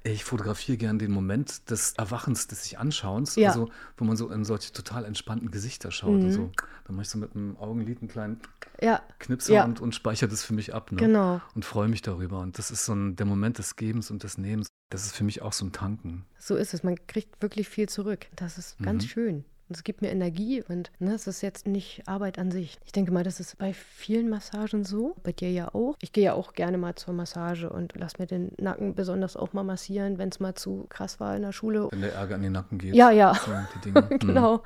Ich fotografiere gern den Moment des Erwachens, des sich Anschauens, Ja. also wo man so in solche total entspannten Gesichter schaut und Mhm. so. Dann mache ich so mit einem Augenlid einen kleinen Ja, Knipser Ja. und, und speichere das für mich ab. Ne? genau. Und freue mich darüber. Und das ist so ein, der Moment des Gebens und des Nehmens. Das ist für mich auch so ein Tanken. So ist es. Man kriegt wirklich viel zurück. Das ist ganz Mhm. schön. Und es gibt mir Energie und ne, es ist jetzt nicht Arbeit an sich. Ich denke mal, das ist bei vielen Massagen so. Bei dir ja auch. Ich gehe ja auch gerne mal zur Massage und lass mir den Nacken besonders auch mal massieren, wenn es mal zu krass war in der Schule. Wenn der Ärger in den Nacken geht. Ja, ja. Mhm. Genau.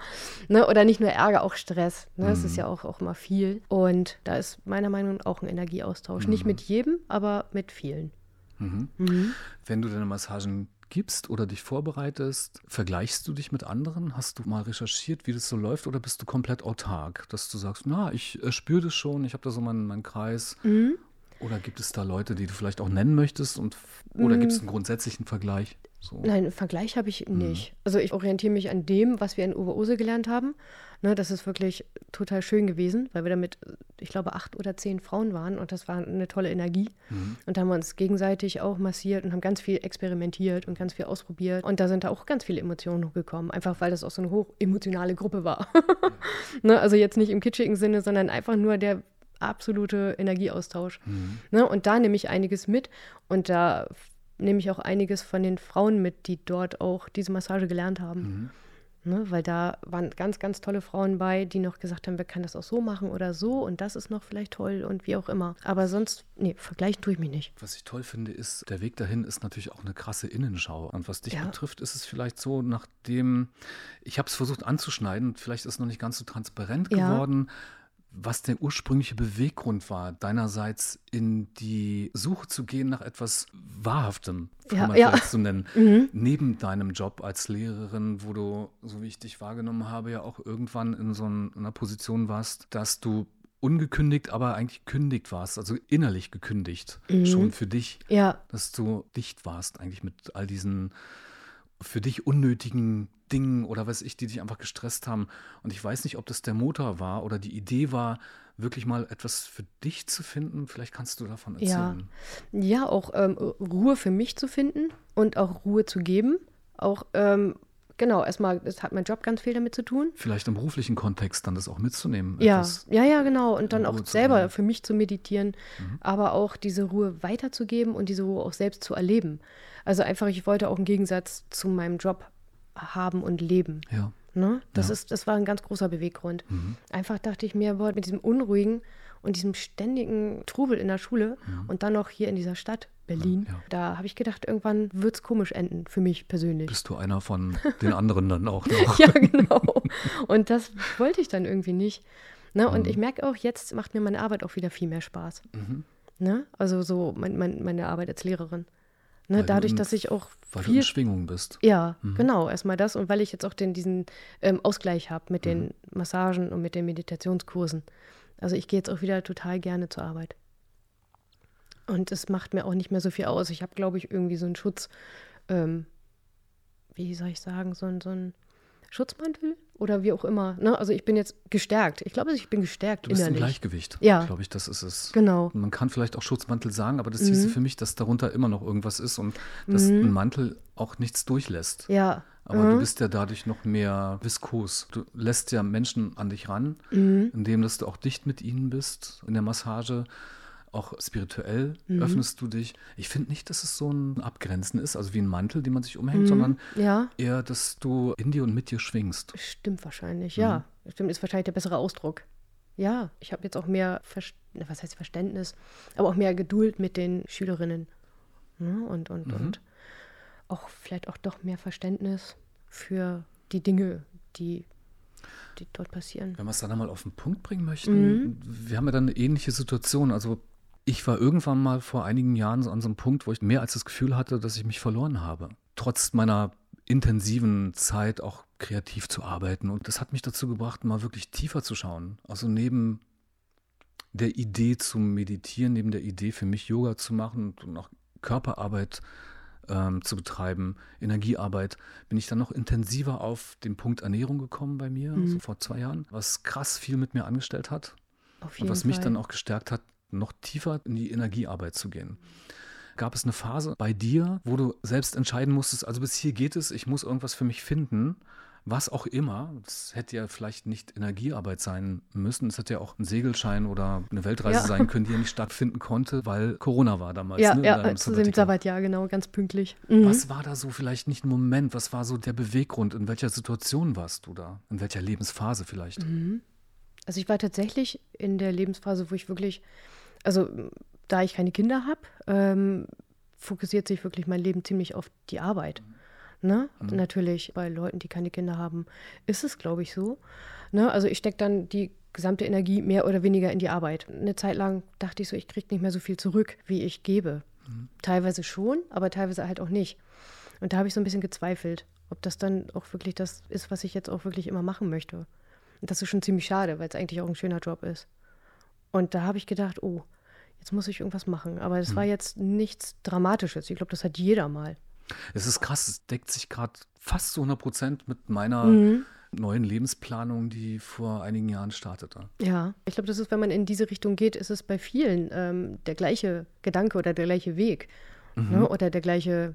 Ne, oder nicht nur Ärger, auch Stress. Ne? Ist Mhm. ja auch, auch mal viel. Und da ist meiner Meinung nach auch ein Energieaustausch. Nicht Mhm. mit jedem, aber mit vielen. Mhm. Mhm. Wenn du deine Massagen gibst oder dich vorbereitest, vergleichst du dich mit anderen? Hast du mal recherchiert, wie das so läuft oder bist du komplett autark? Dass du sagst, na, ich äh, spüre das schon, ich habe da so meinen, meinen Kreis. Mhm. Oder gibt es da Leute, die du vielleicht auch nennen möchtest? Und, oder gibt es einen grundsätzlichen Vergleich? So. Nein, Vergleich habe ich Mhm. nicht. Also ich orientiere mich an dem, was wir in Oberose gelernt haben. Ne, das ist wirklich total schön gewesen, weil wir damit, ich glaube, acht oder zehn Frauen waren und das war eine tolle Energie. Mhm. Und da haben wir uns gegenseitig auch massiert und haben ganz viel experimentiert und ganz viel ausprobiert. Und da sind da auch ganz viele Emotionen hochgekommen, einfach weil das auch so eine hochemotionale Gruppe war. ne, also jetzt nicht im kitschigen Sinne, sondern einfach nur der absolute Energieaustausch. Mhm. Ne? Und da nehme ich einiges mit und da nehme ich auch einiges von den Frauen mit, die dort auch diese Massage gelernt haben. Mhm. Ne? Weil da waren ganz, ganz tolle Frauen bei, die noch gesagt haben, wir können das auch so machen oder so und das ist noch vielleicht toll und wie auch immer. Aber sonst, nee, vergleichen tue ich mich nicht. Was ich toll finde, ist, der Weg dahin ist natürlich auch eine krasse Innenschau. Und was dich Ja. betrifft, ist es vielleicht so, nachdem, ich habe es versucht anzuschneiden, vielleicht ist es noch nicht ganz so transparent Ja. geworden, was der ursprüngliche Beweggrund war, deinerseits in die Suche zu gehen nach etwas Wahrhaftem, kann Ja, man ja. vielleicht so nennen, Mhm. neben deinem Job als Lehrerin, wo du, so wie ich dich wahrgenommen habe, ja auch irgendwann in so ein- einer Position warst, dass du ungekündigt, aber eigentlich kündigt warst, also innerlich gekündigt, Mhm. schon für dich, Ja, dass du dicht warst eigentlich mit all diesen für dich unnötigen Dingen oder was ich, die dich einfach gestresst haben. Und ich weiß nicht, ob das der Motor war oder die Idee war, wirklich mal etwas für dich zu finden. Vielleicht kannst du davon Ja. erzählen. ja, auch ähm, Ruhe für mich zu finden und auch Ruhe zu geben. Auch, ähm, genau, erstmal, es hat mein Job ganz viel damit zu tun. Vielleicht im beruflichen Kontext dann das auch mitzunehmen. Ja, ja, ja, genau. Und dann auch selber für mich zu meditieren, Mhm. aber auch diese Ruhe weiterzugeben und diese Ruhe auch selbst zu erleben. Also einfach, ich wollte auch einen Gegensatz zu meinem Job haben und leben. Ja. Ne? Das, Ja. ist, das war ein ganz großer Beweggrund. Mhm. Einfach dachte ich mir, boah, mit diesem Unruhigen und diesem ständigen Trubel in der Schule und dann noch hier in dieser Stadt, Berlin, Mhm. Ja. da habe ich gedacht, irgendwann wird es komisch enden, für mich persönlich. Bist du einer von den anderen dann auch noch? Ja, genau. Und das wollte ich dann irgendwie nicht. Ne? Und Mhm. ich merke auch, jetzt macht mir meine Arbeit auch wieder viel mehr Spaß. Mhm. Ne? Also so mein, mein, meine Arbeit als Lehrerin. Ne? Dadurch, dass ich auch weil viel du in Schwingung bist. Ja, mhm. genau. Erstmal das und weil ich jetzt auch den, diesen ähm, Ausgleich habe mit den mhm. Massagen und mit den Meditationskursen. Also ich gehe jetzt auch wieder total gerne zur Arbeit. Und es macht mir auch nicht mehr so viel aus. Ich habe, glaube ich, irgendwie so einen Schutz, ähm, wie soll ich sagen, so, so einen Schutzmantel oder wie auch immer. Ne? Also ich bin jetzt gestärkt. Ich glaube, ich bin gestärkt du bist innerlich. im Gleichgewicht, ja. glaube ich, das ist es. Genau. Man kann vielleicht auch Schutzmantel sagen, aber das mhm. hieße für mich, dass darunter immer noch irgendwas ist und dass Mhm. ein Mantel auch nichts durchlässt. Ja. Aber mhm. du bist ja dadurch noch mehr viskos. Du lässt ja Menschen an dich ran, Mhm. indem dass du auch dicht mit ihnen bist in der Massage. Auch spirituell Mhm. öffnest du dich. Ich finde nicht, dass es so ein Abgrenzen ist, also wie ein Mantel, den man sich umhängt, Mhm. sondern Ja, eher, dass du in dir und mit dir schwingst. stimmt wahrscheinlich. Mhm. Ja, stimmt, ist wahrscheinlich der bessere Ausdruck. Ja, ich habe jetzt auch mehr, Ver was heißt Verständnis, aber auch mehr Geduld mit den Schülerinnen. Ne? Und, und, Mhm. und auch vielleicht auch doch mehr Verständnis für die Dinge, die, die dort passieren. Wenn wir es dann einmal auf den Punkt bringen möchten, Mhm. wir haben ja dann eine ähnliche Situation. Also ich war irgendwann mal vor einigen Jahren so an so einem Punkt, wo ich mehr als das Gefühl hatte, dass ich mich verloren habe. Trotz meiner intensiven Zeit auch kreativ zu arbeiten. Und das hat mich dazu gebracht, mal wirklich tiefer zu schauen. Also neben der Idee zu meditieren, neben der Idee für mich Yoga zu machen und auch Körperarbeit ähm, zu betreiben, Energiearbeit, bin ich dann noch intensiver auf den Punkt Ernährung gekommen bei mir, Mhm. so vor zwei Jahren, was krass viel mit mir angestellt hat Auf und was mich Fall. dann auch gestärkt hat, noch tiefer in die Energiearbeit zu gehen. Gab es eine Phase bei dir, wo du selbst entscheiden musstest, also bis hier geht es, ich muss irgendwas für mich finden, was auch immer. Das hätte ja vielleicht nicht Energiearbeit sein müssen. Es hätte ja auch ein Segelschein oder eine Weltreise Ja. sein können, die ja nicht stattfinden konnte, weil Corona war damals. ja, ne, ja, zu dem Sabbatical. Sabbatjahr, genau, ganz pünktlich. Mhm. Was war da so vielleicht nicht ein Moment? Was war so der Beweggrund? In welcher Situation warst du da? In welcher Lebensphase vielleicht? Mhm. Also ich war tatsächlich in der Lebensphase, wo ich wirklich, also da ich keine Kinder habe, ähm, fokussiert sich wirklich mein Leben ziemlich auf die Arbeit. Ne? Mhm. Natürlich bei Leuten, die keine Kinder haben, ist es, glaube ich, so. Ne? Also ich stecke dann die gesamte Energie mehr oder weniger in die Arbeit. Eine Zeit lang dachte ich so, ich kriege nicht mehr so viel zurück, wie ich gebe. Mhm. Teilweise schon, aber teilweise halt auch nicht. Und da habe ich so ein bisschen gezweifelt, ob das dann auch wirklich das ist, was ich jetzt auch wirklich immer machen möchte. Und das ist schon ziemlich schade, weil es eigentlich auch ein schöner Job ist. Und da habe ich gedacht, oh, jetzt muss ich irgendwas machen. Aber es war jetzt nichts Dramatisches. Ich glaube, das hat jeder mal. Es ist krass, es deckt sich gerade fast zu 100 Prozent mit meiner Mhm. neuen Lebensplanung, die vor einigen Jahren startete. Ja, ich glaube, das ist, wenn man in diese Richtung geht, ist es bei vielen ähm, der gleiche Gedanke oder der gleiche Weg. Ne? Oder der gleiche,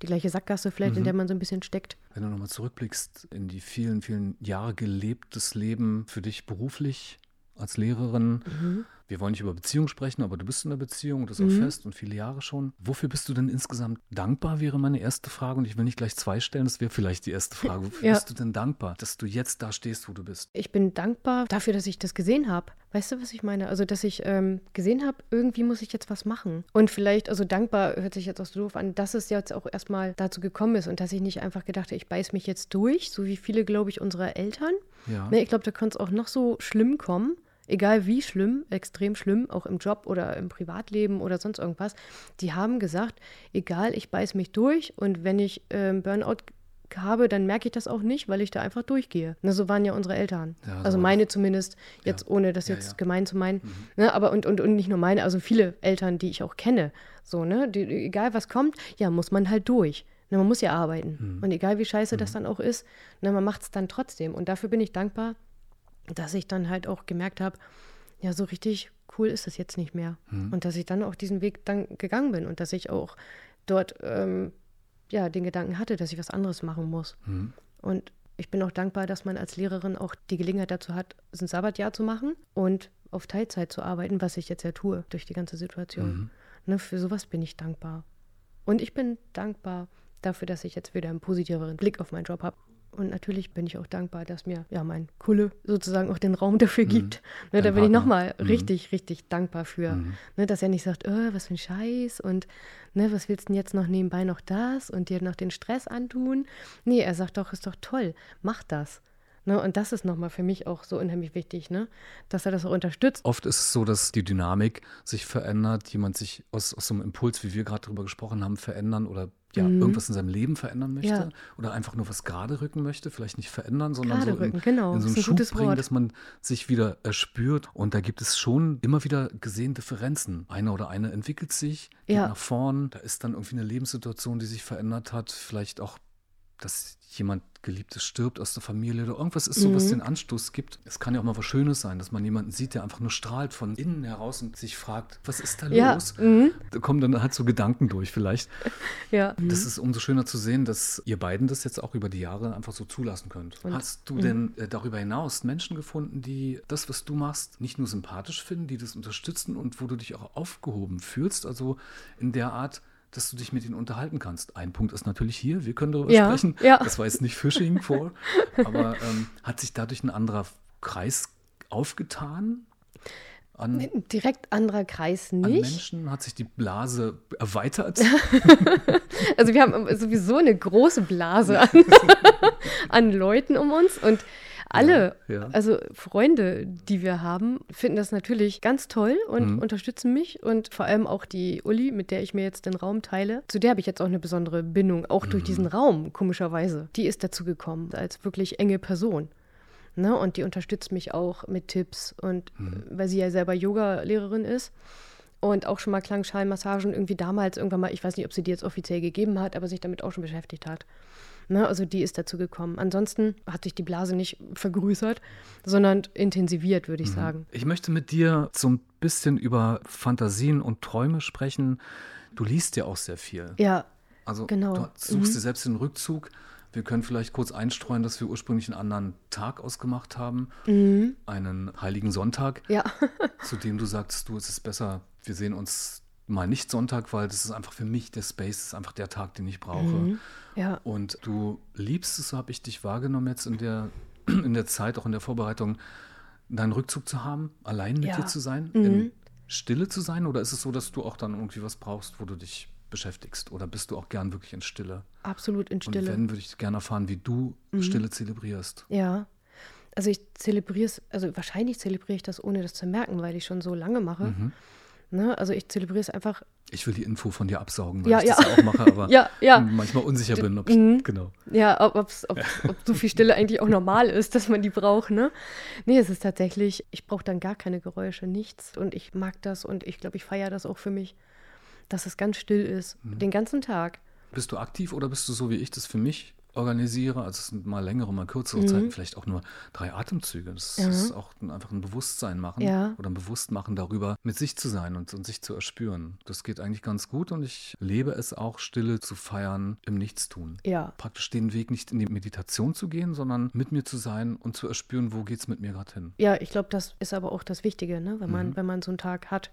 die gleiche Sackgasse vielleicht, in der man so ein bisschen steckt. Wenn du nochmal zurückblickst in die vielen, vielen Jahre gelebtes Leben für dich beruflich als Lehrerin. Mhm. Wir wollen nicht über Beziehung sprechen, aber du bist in einer Beziehung, das ist auch fest und viele Jahre schon. Wofür bist du denn insgesamt dankbar, wäre meine erste Frage. Und ich will nicht gleich zwei stellen, das wäre vielleicht die erste Frage. Wofür Ja. bist du denn dankbar, dass du jetzt da stehst, wo du bist? Ich bin dankbar dafür, dass ich das gesehen habe. Weißt du, was ich meine? Also, dass ich ähm, gesehen habe, irgendwie muss ich jetzt was machen. Und vielleicht, also dankbar hört sich jetzt auch so doof an, dass es jetzt auch erstmal dazu gekommen ist und dass ich nicht einfach gedacht habe, ich beiß mich jetzt durch, so wie viele, glaube ich, unserer Eltern. Ja. Ne, ich glaube, da könnte es auch noch so schlimm kommen. Egal wie schlimm, extrem schlimm, auch im Job oder im Privatleben oder sonst irgendwas. Die haben gesagt, egal, ich beiß mich durch und wenn ich ähm, Burnout habe, dann merke ich das auch nicht, weil ich da einfach durchgehe. Ne, so waren ja unsere Eltern. Ja, so also war meine zumindest, jetzt Ja. ohne das jetzt ja. gemein zu meinen. Ne, aber und, und, und nicht nur meine, also viele Eltern, die ich auch kenne. So, ne? Die, egal was kommt, ja, muss man halt durch. Ne, man muss ja arbeiten. Und egal wie scheiße das dann auch ist, ne, man macht es dann trotzdem. Und dafür bin ich dankbar, dass ich dann halt auch gemerkt habe, ja, so richtig cool ist es jetzt nicht mehr. Und dass ich dann auch diesen Weg dann gegangen bin und dass ich auch dort ähm, ja, den Gedanken hatte, dass ich was anderes machen muss. Mhm. Und ich bin auch dankbar, dass man als Lehrerin auch die Gelegenheit dazu hat, ein Sabbatjahr zu machen und auf Teilzeit zu arbeiten, was ich jetzt ja tue durch die ganze Situation. Ne, für sowas bin ich dankbar. Und ich bin dankbar dafür, dass ich jetzt wieder einen positiveren Blick auf meinen Job habe. Und natürlich bin ich auch dankbar, dass mir ja mein Kulle sozusagen auch den Raum dafür gibt. Ne, Dein da bin ich Partner. nochmal Mhm. richtig, richtig dankbar für. Ne, dass er nicht sagt, oh, was für ein Scheiß und ne, was willst du denn jetzt noch nebenbei noch das und dir noch den Stress antun? Nee, er sagt doch, ist doch toll, mach das. Ne? Und das ist nochmal für mich auch so unheimlich wichtig, ne? dass er das auch unterstützt. Oft ist es so, dass die Dynamik sich verändert, jemand sich aus, aus so einem Impuls, wie wir gerade darüber gesprochen haben, verändern oder ja, mhm. irgendwas in seinem Leben verändern möchte ja. oder einfach nur was gerade rücken möchte, vielleicht nicht verändern, sondern gerade so in, genau. in so einen Schub bringen, Wort. dass man sich wieder erspürt. Und da gibt es schon immer wieder gesehen Differenzen. Einer oder eine entwickelt sich, geht ja. nach vorn, da ist dann irgendwie eine Lebenssituation, die sich verändert hat, vielleicht auch dass jemand Geliebtes stirbt aus der Familie oder irgendwas ist so, mhm. was den Anstoß gibt. Es kann ja auch mal was Schönes sein, dass man jemanden sieht, der einfach nur strahlt von innen heraus und sich fragt, was ist da ja. los? Mhm. Da kommen dann halt so Gedanken durch vielleicht. Ja. Das ist umso schöner zu sehen, dass ihr beiden das jetzt auch über die Jahre einfach so zulassen könnt. Und, Hast du mhm. denn äh, darüber hinaus Menschen gefunden, die das, was du machst, nicht nur sympathisch finden, die das unterstützen und wo du dich auch aufgehoben fühlst? Also in der Art, dass du dich mit ihnen unterhalten kannst. Ein Punkt ist natürlich hier, wir können darüber ja, sprechen. Ja. Das war jetzt nicht Phishing vor, aber ähm, hat sich dadurch ein anderer Kreis aufgetan? An, Direkt anderer Kreis nicht. An Menschen hat sich die Blase erweitert. also wir haben sowieso eine große Blase an, an Leuten um uns und alle, ja, ja. also Freunde, die wir haben, finden das natürlich ganz toll und mhm. unterstützen mich. Und vor allem auch die Uli, mit der ich mir jetzt den Raum teile, zu der habe ich jetzt auch eine besondere Bindung, auch mhm. durch diesen Raum, komischerweise. Die ist dazu gekommen, als wirklich enge Person. Ne? Und die unterstützt mich auch mit Tipps. Und mhm. weil sie ja selber Yoga-Lehrerin ist und auch schon mal Klangschalenmassagen irgendwie damals irgendwann mal, ich weiß nicht, ob sie die jetzt offiziell gegeben hat, aber sich damit auch schon beschäftigt hat. Ne? Also die ist dazu gekommen. Ansonsten hat sich die Blase nicht vergrößert, sondern intensiviert, würde ich mhm. sagen. Ich möchte mit dir so ein bisschen über Fantasien und Träume sprechen. Du liest ja auch sehr viel. Ja. Also genau. du suchst mhm. dir selbst den Rückzug. Wir können vielleicht kurz einstreuen, dass wir ursprünglich einen anderen Tag ausgemacht haben, mhm. einen heiligen Sonntag, ja. zu dem du sagst, du, es ist besser, wir sehen uns mal nicht Sonntag, weil das ist einfach für mich der Space, das ist einfach der Tag, den ich brauche. Mhm. Ja. Und du liebst es, so habe ich dich wahrgenommen jetzt in der, in der Zeit, auch in der Vorbereitung, deinen Rückzug zu haben, allein mit ja. dir zu sein, mhm. in Stille zu sein? Oder ist es so, dass du auch dann irgendwie was brauchst, wo du dich beschäftigst? Oder bist du auch gern wirklich in Stille? Absolut in Stille. Und wenn, würde ich gerne erfahren, wie du mhm. Stille zelebrierst. Ja. Also ich zelebriere es, also wahrscheinlich zelebriere ich das, ohne das zu merken, weil ich schon so lange mache. Mhm. Ne? Also ich zelebriere es einfach. Ich will die Info von dir absaugen, weil ja, ich ja. das ja auch mache, aber ja, ja. manchmal unsicher bin, ob ich, mhm. genau. Ja, ob, ob, ob so viel Stille eigentlich auch normal ist, dass man die braucht, ne? Nee, es ist tatsächlich, ich brauche dann gar keine Geräusche, nichts. Und ich mag das und ich glaube, ich feiere das auch für mich, dass es ganz still ist, mhm. den ganzen Tag. Bist du aktiv oder bist du so wie ich das für mich organisiere, also es sind mal längere, mal kürzere mhm. Zeiten, vielleicht auch nur drei Atemzüge. Das ja. ist auch einfach ein Bewusstsein machen ja. oder ein Bewusstmachen darüber, mit sich zu sein und, und sich zu erspüren. Das geht eigentlich ganz gut und ich lebe es auch, Stille zu feiern im Nichtstun. Ja. Praktisch den Weg nicht in die Meditation zu gehen, sondern mit mir zu sein und zu erspüren, wo geht es mit mir gerade hin. Ja, ich glaube, das ist aber auch das Wichtige, ne? wenn, man, mhm. wenn man so einen Tag hat.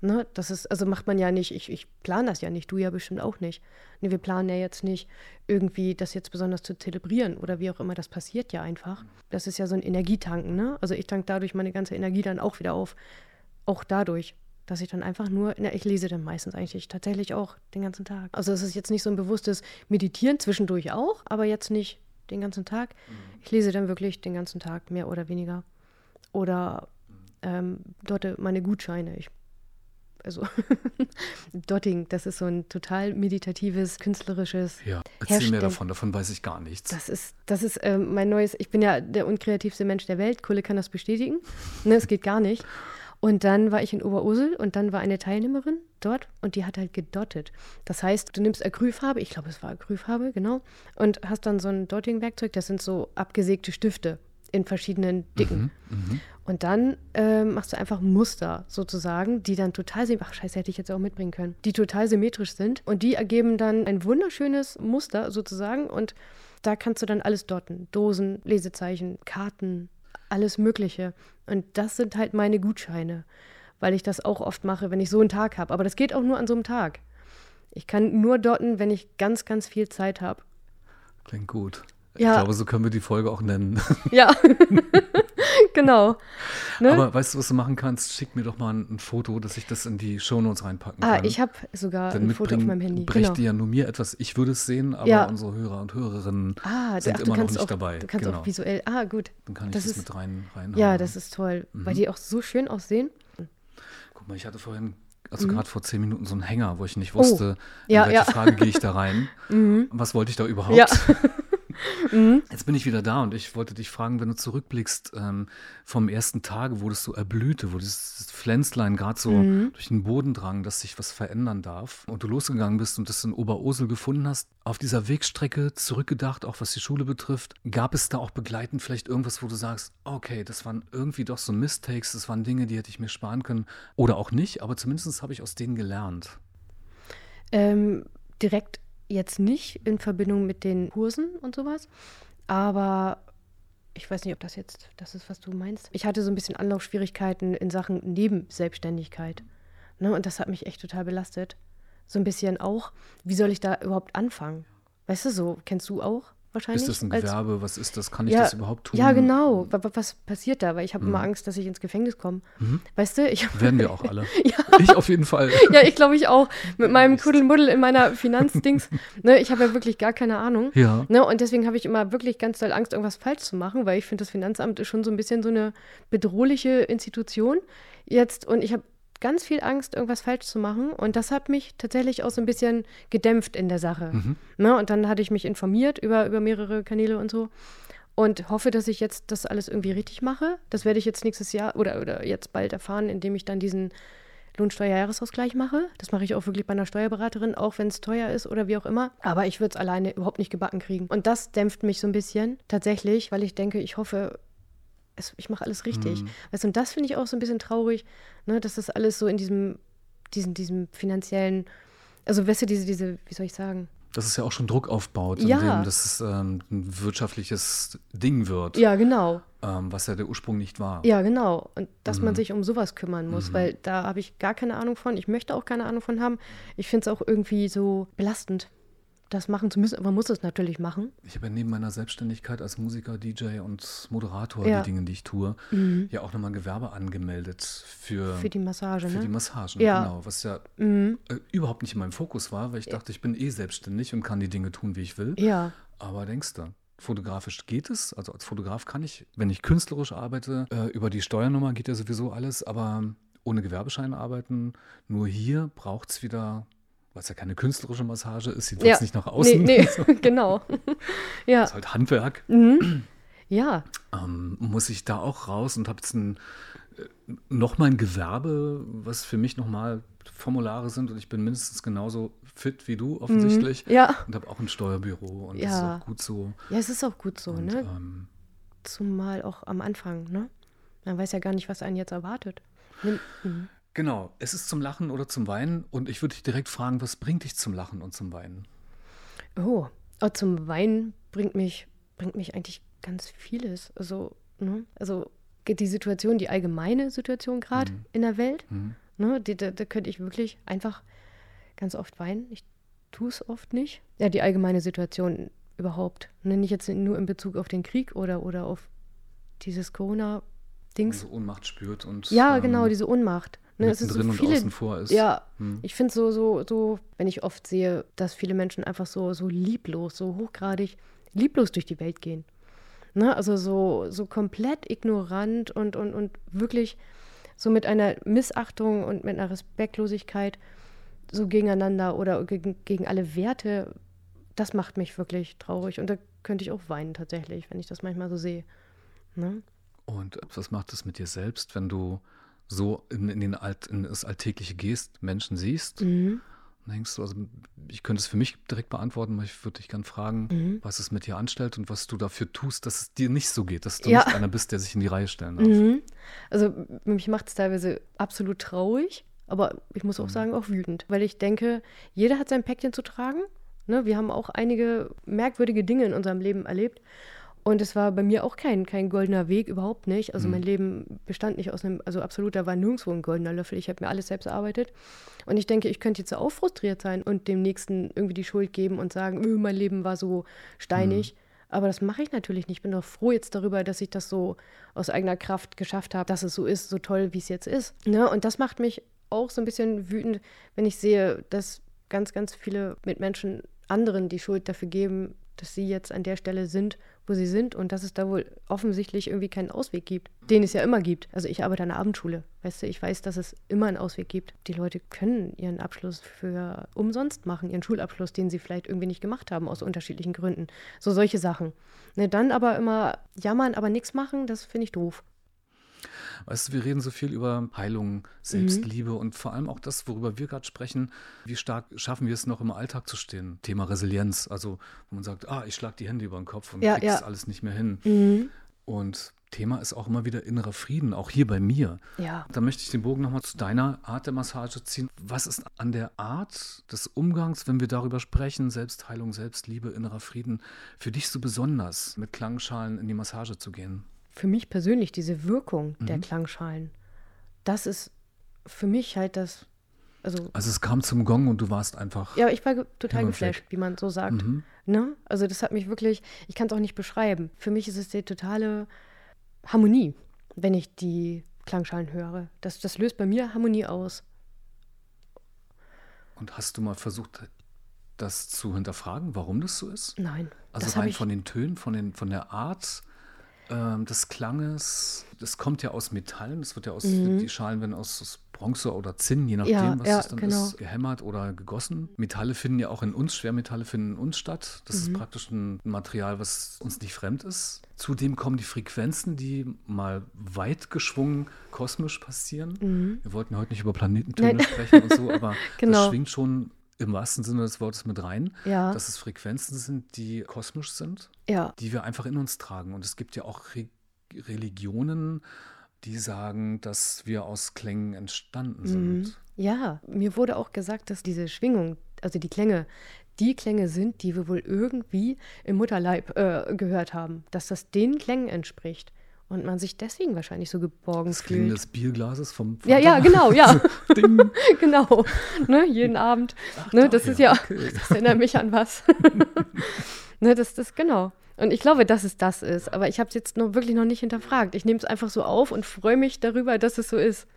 Ne, das ist, also macht man ja nicht, ich, ich plane das ja nicht, du ja bestimmt auch nicht. Ne, wir planen ja jetzt nicht, irgendwie das jetzt besonders zu zelebrieren oder wie auch immer, das passiert ja einfach. Das ist ja so ein Energietanken, ne? Also ich tank dadurch meine ganze Energie dann auch wieder auf. Auch dadurch, dass ich dann einfach nur, na, ich lese dann meistens eigentlich tatsächlich auch den ganzen Tag. Also es ist jetzt nicht so ein bewusstes Meditieren, zwischendurch auch, aber jetzt nicht den ganzen Tag. Mhm. Ich lese dann wirklich den ganzen Tag, mehr oder weniger. Oder ähm, dort meine Gutscheine. Ich also Dotting, das ist so ein total meditatives, künstlerisches. Ja, erzähl Herstellen. mir davon, davon weiß ich gar nichts. Das ist, das ist äh, mein neues, ich bin ja der unkreativste Mensch der Welt, Kulle kann das bestätigen. ne, es geht gar nicht. Und dann war ich in Oberursel und dann war eine Teilnehmerin dort und die hat halt gedottet. Das heißt, du nimmst Acrylfarbe, ich glaube, es war Acrylfarbe, genau, und hast dann so ein Dotting-Werkzeug, das sind so abgesägte Stifte in verschiedenen Dicken. Mhm, mh. Und dann äh, machst du einfach Muster sozusagen, die dann total symmetrisch, ach scheiße, hätte ich jetzt auch mitbringen können, die total symmetrisch sind. Und die ergeben dann ein wunderschönes Muster sozusagen. Und da kannst du dann alles dotten. Dosen, Lesezeichen, Karten, alles Mögliche. Und das sind halt meine Gutscheine, weil ich das auch oft mache, wenn ich so einen Tag habe. Aber das geht auch nur an so einem Tag. Ich kann nur dotten, wenn ich ganz, ganz viel Zeit habe. Klingt gut. Ja. Ich glaube, so können wir die Folge auch nennen. Ja, genau. Ne? Aber weißt du, was du machen kannst? Schick mir doch mal ein, ein Foto, dass ich das in die Shownotes reinpacken ah, kann. ich habe sogar Dann ein Foto auf meinem Handy. brächte Genau. ja nur mir etwas. Ich würde es sehen, aber Ja. unsere Hörer und Hörerinnen Ah, sind ach, immer noch nicht auch, dabei. Du kannst genau. auch visuell. Ah, gut. Dann kann ich das das, ist- mit rein, reinhauen. Ja, das ist toll, weil Mhm. die auch so schön aussehen. Guck mal, ich hatte vorhin, also Mhm. gerade vor zehn Minuten, so einen Hänger, wo ich nicht wusste, Oh. Ja, in welche ja. Frage gehe ich da rein. Was wollte ich da überhaupt? Ja. Jetzt bin ich wieder da und ich wollte dich fragen, wenn du zurückblickst ähm, vom ersten Tage, wo das so erblühte, wo dieses Pflänzlein gerade so Mhm. durch den Boden drang, dass sich was verändern darf und du losgegangen bist und das in Oberursel gefunden hast, auf dieser Wegstrecke zurückgedacht, auch was die Schule betrifft, gab es da auch begleitend vielleicht irgendwas, wo du sagst, okay, das waren irgendwie doch so Mistakes, das waren Dinge, die hätte ich mir sparen können oder auch nicht, aber zumindest habe ich aus denen gelernt. Ähm, direkt jetzt nicht in Verbindung mit den Kursen und sowas, aber ich weiß nicht, ob das jetzt das ist, was du meinst. Ich hatte so ein bisschen Anlaufschwierigkeiten in Sachen Nebenselbstständigkeit. Ne? Und das hat mich echt total belastet. So ein bisschen auch, wie soll ich da überhaupt anfangen? Weißt du, so kennst du auch wahrscheinlich? Ist das ein als- Gewerbe? Was ist das? Kann ich Ja, das überhaupt tun? Ja, genau. Wa- wa- Was passiert da? Weil ich habe Mhm. immer Angst, dass ich ins Gefängnis komme. Weißt du? Ich Werden wir auch alle. Ja. Ich auf jeden Fall. ja, ich glaube ich auch. Mit meinem Kuddelmuddel in meiner Finanzdings. ne, ich habe ja wirklich gar keine Ahnung. Ja. Ne, und deswegen habe ich immer wirklich ganz doll Angst, irgendwas falsch zu machen, weil ich finde, das Finanzamt ist schon so ein bisschen so eine bedrohliche Institution jetzt. Und ich habe ganz viel Angst, irgendwas falsch zu machen. Und das hat mich tatsächlich auch so ein bisschen gedämpft in der Sache. Ne, und dann hatte ich mich informiert über, über mehrere Kanäle und so. Und hoffe, dass ich jetzt das alles irgendwie richtig mache. Das werde ich jetzt nächstes Jahr oder, oder jetzt bald erfahren, indem ich dann diesen Lohnsteuerjahresausgleich mache. Das mache ich auch wirklich bei einer Steuerberaterin, auch wenn es teuer ist oder wie auch immer. Aber ich würde es alleine überhaupt nicht gebacken kriegen. Und das dämpft mich so ein bisschen tatsächlich, weil ich denke, ich hoffe, es, ich mache alles richtig. Weißt du, und das finde ich auch so ein bisschen traurig, ne, dass das alles so in diesem, diesem, diesem finanziellen, also weißt du, diese, diese, wie soll ich sagen? Dass es ja auch schon Druck aufbaut, Ja. indem das ähm, ein wirtschaftliches Ding wird, Ja, genau. ähm, was ja der Ursprung nicht war. Ja, genau. Und dass Mhm. man sich um sowas kümmern muss, weil da habe ich gar keine Ahnung von. Ich möchte auch keine Ahnung von haben. Ich finde es auch irgendwie so belastend, das machen zu müssen. Aber man muss es natürlich machen. Ich habe ja neben meiner Selbstständigkeit als Musiker, DJ und Moderator, Ja. Mhm. die Dinge, die ich tue, ja auch nochmal Gewerbe angemeldet für, Für die Massage, für ne? die Massagen. Ja. Genau, was ja Mhm. äh, überhaupt nicht in meinem Fokus war, weil ich dachte, ich bin eh selbstständig und kann die Dinge tun, wie ich will. Ja, Aber denkst du, fotografisch geht es? Also als Fotograf kann ich, wenn ich künstlerisch arbeite, äh, über die Steuernummer geht ja sowieso alles, aber ohne Gewerbeschein arbeiten, nur hier braucht es wieder, was ja keine künstlerische Massage ist, jedenfalls Ja. nicht nach außen. nee, nee, genau. ja, Das ist halt Handwerk. ja, Ähm, muss ich da auch raus und habe jetzt ein, äh, noch mal ein Gewerbe, was für mich nochmal Formulare sind und ich bin mindestens genauso fit wie du offensichtlich. Mhm. ja. Und habe auch ein Steuerbüro und das Ja. ist auch gut so. Ja, es ist auch gut so, und, ne? ähm, Zumal auch am Anfang, ne? Man weiß ja gar nicht, was einen jetzt erwartet. Mhm. Genau, es ist zum Lachen oder zum Weinen und ich würde dich direkt fragen, was bringt dich zum Lachen und zum Weinen? Oh, oh, zum Weinen bringt mich, bringt mich eigentlich ganz vieles. Also, ne? also die Situation, die allgemeine Situation gerade in der Welt, Mhm. ne? die, da, da könnte ich wirklich einfach ganz oft weinen. Ich tue es oft nicht. Ja, die allgemeine Situation überhaupt. Ne? Nicht jetzt nur in Bezug auf den Krieg oder, oder auf dieses Corona-Dings. Also Ohnmacht spürt und Ja, ähm, genau, diese Ohnmacht. Ne, es sind so viele, außen vor ist. Ja, Hm. ich finde so, so, so, wenn ich oft sehe, dass viele Menschen einfach so, so lieblos, so hochgradig lieblos durch die Welt gehen. Ne? Also so, so komplett ignorant und, und, und wirklich so mit einer Missachtung und mit einer Respektlosigkeit so gegeneinander oder gegen, gegen alle Werte, das macht mich wirklich traurig. Und da könnte ich auch weinen tatsächlich, wenn ich das manchmal so sehe. Ne? Und was macht es mit dir selbst, wenn du so in, in, den Alt, in das Alltägliche gehst, Menschen siehst? Mhm. Dann denkst du, also ich könnte es für mich direkt beantworten, aber ich würde dich gerne fragen, Mhm. was es mit dir anstellt und was du dafür tust, dass es dir nicht so geht, dass du Ja. nicht einer bist, der sich in die Reihe stellen darf. Mhm. Also mich macht es teilweise absolut traurig, aber ich muss auch Mhm. sagen, auch wütend, weil ich denke, jeder hat sein Päckchen zu tragen. Ne? Wir haben auch einige merkwürdige Dinge in unserem Leben erlebt. Und es war bei mir auch kein, kein goldener Weg, überhaupt nicht. Also mein Leben bestand nicht aus einem, also absolut, da war nirgendwo ein goldener Löffel. Ich habe mir alles selbst erarbeitet. Und ich denke, ich könnte jetzt auch frustriert sein und dem Nächsten irgendwie die Schuld geben und sagen, öh, mein Leben war so steinig. Aber das mache ich natürlich nicht. Ich bin doch froh jetzt darüber, dass ich das so aus eigener Kraft geschafft habe, dass es so ist, so toll, wie es jetzt ist. Ne? Und das macht mich auch so ein bisschen wütend, wenn ich sehe, dass ganz, ganz viele Mitmenschen anderen die Schuld dafür geben, dass sie jetzt an der Stelle sind, wo sie sind und dass es da wohl offensichtlich irgendwie keinen Ausweg gibt, den es ja immer gibt. Also ich arbeite an der Abendschule, weißt du, ich weiß, dass es immer einen Ausweg gibt. Die Leute können ihren Abschluss für umsonst machen, ihren Schulabschluss, den sie vielleicht irgendwie nicht gemacht haben, aus unterschiedlichen Gründen. So solche Sachen. Ne, dann aber immer jammern, aber nichts machen, das finde ich doof. Weißt du, wir reden so viel über Heilung, Selbstliebe mhm. und vor allem auch das, worüber wir gerade sprechen. Wie stark schaffen wir es noch im Alltag zu stehen? Thema Resilienz. Also, wo man sagt, ah, ich schlage die Hände über den Kopf und ja, krieg ja. alles nicht mehr hin. Mhm. Und Thema ist auch immer wieder innerer Frieden, auch hier bei mir. Ja. Da möchte ich den Bogen nochmal zu deiner Art der Massage ziehen. Was ist an der Art des Umgangs, wenn wir darüber sprechen, Selbstheilung, Selbstliebe, innerer Frieden, für dich so besonders, mit Klangschalen in die Massage zu gehen? Für mich persönlich diese Wirkung mhm. der Klangschalen, das ist für mich halt das. Also, also es kam zum Gong und du warst einfach. Ja, ich war total geflasht, wie man so sagt. Mhm. Ne? Also das hat mich wirklich, ich kann es auch nicht beschreiben. Für mich ist es die totale Harmonie, wenn ich die Klangschalen höre. Das, das löst bei mir Harmonie aus. Und hast du mal versucht, das zu hinterfragen, warum das so ist? Nein. Also rein von den Tönen, von, den, von der Art ähm, des Klanges, das kommt ja aus Metallen, das wird ja aus, mhm. die Schalen werden aus, aus, Bronze oder Zinn, je nachdem, ja, was ja, es dann genau. ist, gehämmert oder gegossen. Metalle finden ja auch in uns, Schwermetalle finden in uns statt. Das mhm. ist praktisch ein Material, was uns nicht fremd ist. Zudem kommen die Frequenzen, die mal weit geschwungen kosmisch passieren. Mhm. Wir wollten heute nicht über Planetentöne Nein. sprechen und so, aber genau. das schwingt schon im wahrsten Sinne des Wortes mit rein, ja. dass es Frequenzen sind, die kosmisch sind, ja. die wir einfach in uns tragen. Und es gibt ja auch Re Religionen, die sagen, dass wir aus Klängen entstanden sind. Mhm. Ja, mir wurde auch gesagt, dass diese Schwingung, also die Klänge, die Klänge sind, die wir wohl irgendwie im Mutterleib äh, gehört haben, dass das den Klängen entspricht und man sich deswegen wahrscheinlich so geborgen das fühlt. Das des Bierglases vom Vater. Ja, ja, genau, ja. genau. Ne, jeden Abend. Ach, ne, das ist ja, okay. das erinnert mich an was. ne, das ist genau. Und ich glaube, dass es das ist. Aber ich habe es jetzt noch wirklich noch nicht hinterfragt. Ich nehme es einfach so auf und freue mich darüber, dass es so ist.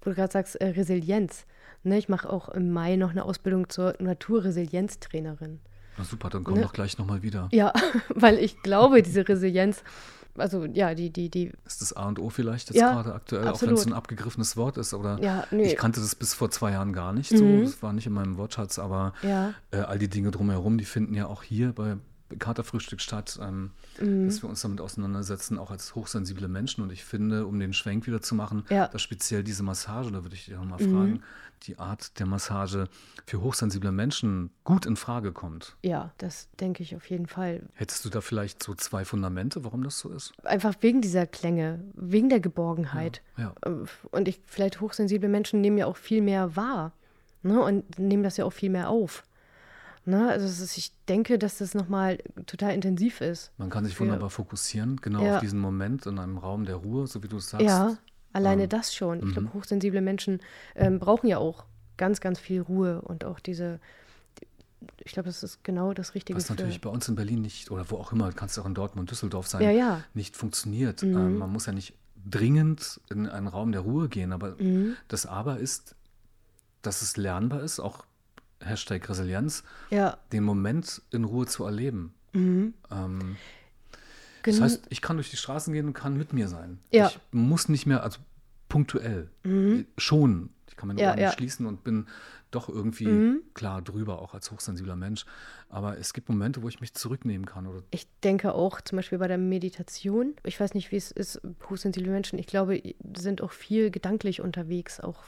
Wo du gerade sagst, äh, Resilienz. Ne, ich mache auch im Mai noch eine Ausbildung zur Naturresilienztrainerin. Na super, dann komm ne? doch gleich nochmal wieder. Ja, weil ich glaube, diese Resilienz also ja, die, die, die. Ist das A und O vielleicht jetzt ja, gerade aktuell, absolut. auch wenn es ein abgegriffenes Wort ist? Oder ja, nee. ich kannte das bis vor zwei Jahren gar nicht so. Mhm. Das war nicht in meinem Wortschatz, aber ja. äh, all die Dinge drumherum, die finden ja auch hier bei Katerfrühstück statt, ähm, mhm. dass wir uns damit auseinandersetzen, auch als hochsensible Menschen. Und ich finde, um den Schwenk wieder zu machen, ja. dass speziell diese Massage, da würde ich dich nochmal mhm. fragen, die Art der Massage für hochsensible Menschen gut in Frage kommt. Ja, das denke ich auf jeden Fall. Hättest du da vielleicht so zwei Fundamente, warum das so ist? Einfach wegen dieser Klänge, wegen der Geborgenheit. Ja, ja. Äh, und ich, vielleicht hochsensible Menschen nehmen ja auch viel mehr wahr ne, und nehmen das ja auch viel mehr auf. Ne? Also ist, ich denke, dass das nochmal total intensiv ist. Man kann sich wunderbar fokussieren, genau ja. auf diesen Moment in einem Raum der Ruhe, so wie du es sagst. Ja, Alleine ähm, das schon. Ich glaube, mhm. hochsensible Menschen ähm, brauchen ja auch ganz, ganz viel Ruhe und auch diese, ich glaube, das ist genau das Richtige. Was natürlich bei uns in Berlin nicht, oder wo auch immer, kannst du auch in Dortmund, Düsseldorf sein, ja, ja. nicht funktioniert. Mhm. Ähm, man muss ja nicht dringend in einen Raum der Ruhe gehen, aber mhm. das Aber ist, dass es lernbar ist, auch Hashtag Resilienz, ja. den Moment in Ruhe zu erleben. Mhm. Ähm, das heißt, ich kann durch die Straßen gehen und kann mit mir sein. Ja. Ich muss nicht mehr, also punktuell, mhm. schon. Ich kann meine ja, Ohren ja. schließen und bin doch irgendwie mhm. klar drüber, auch als hochsensibler Mensch. Aber es gibt Momente, wo ich mich zurücknehmen kann. Oder ich denke auch zum Beispiel bei der Meditation. Ich weiß nicht, wie es ist, hochsensible Menschen. Ich glaube, sind auch viel gedanklich unterwegs, auch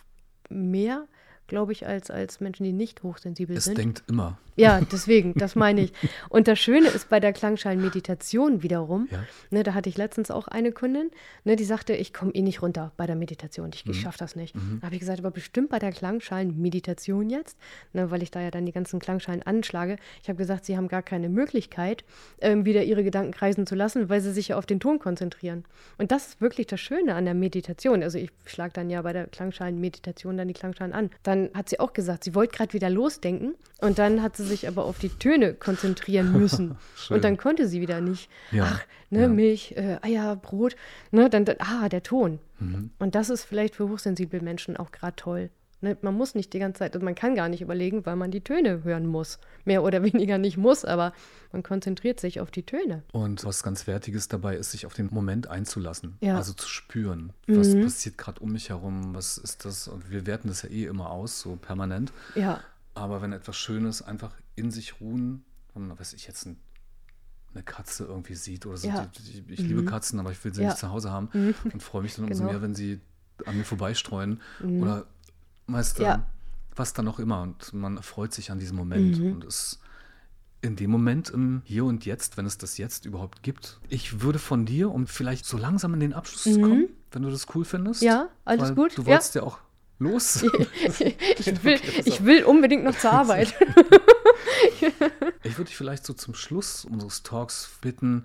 mehr glaube ich, als, als Menschen, die nicht hochsensibel es sind. Es denkt immer. Ja, deswegen, das meine ich. Und das Schöne ist bei der Klangschalenmeditation wiederum, ja. ne, da hatte ich letztens auch eine Kundin, ne, die sagte, ich komme eh nicht runter bei der Meditation, ich, mhm. ich schaffe das nicht. Mhm. Da habe ich gesagt, aber bestimmt bei der Klangschalenmeditation jetzt, ne, weil ich da ja dann die ganzen Klangschalen anschlage. Ich habe gesagt, sie haben gar keine Möglichkeit, ähm, wieder ihre Gedanken kreisen zu lassen, weil sie sich ja auf den Ton konzentrieren. Und das ist wirklich das Schöne an der Meditation. Also ich schlage dann ja bei der Klangschalenmeditation dann die Klangschalen an. Da dann hat sie auch gesagt, sie wollte gerade wieder losdenken und dann hat sie sich aber auf die Töne konzentrieren müssen. und dann konnte sie wieder nicht. Ja. Ach, ne, ja. Milch, äh, Eier, Brot, ne, dann, dann ah, der Ton. Mhm. Und das ist vielleicht für hochsensible Menschen auch gerade toll. Ne, man muss nicht die ganze Zeit, also man kann gar nicht überlegen, weil man die Töne hören muss. Mehr oder weniger nicht muss, aber man konzentriert sich auf die Töne. Und was ganz Wertiges dabei ist, sich auf den Moment einzulassen. Ja. Also zu spüren, was mhm. passiert gerade um mich herum, was ist das? Und wir werten das ja eh immer aus, so permanent. Ja. Aber wenn etwas Schönes einfach in sich ruhen, und weiß ich jetzt ein eine Katze irgendwie sieht oder so. Ja. Ich, ich mhm. liebe Katzen, aber ich will sie ja. nicht zu Hause haben mhm. und freue mich dann umso genau. mehr, wenn sie an mir vorbeistreuen mhm. oder Weißt du, ja. was dann auch immer. Und man freut sich an diesem Moment. Mhm. Und es in dem Moment, im Hier und Jetzt, wenn es das jetzt überhaupt gibt. Ich würde von dir, um vielleicht so langsam in den Abschluss mhm. zu kommen, wenn du das cool findest. Ja, alles gut. Du wolltest ja, ja auch los. ich, will, ich will unbedingt noch zur Arbeit. ich würde dich vielleicht so zum Schluss unseres Talks bitten,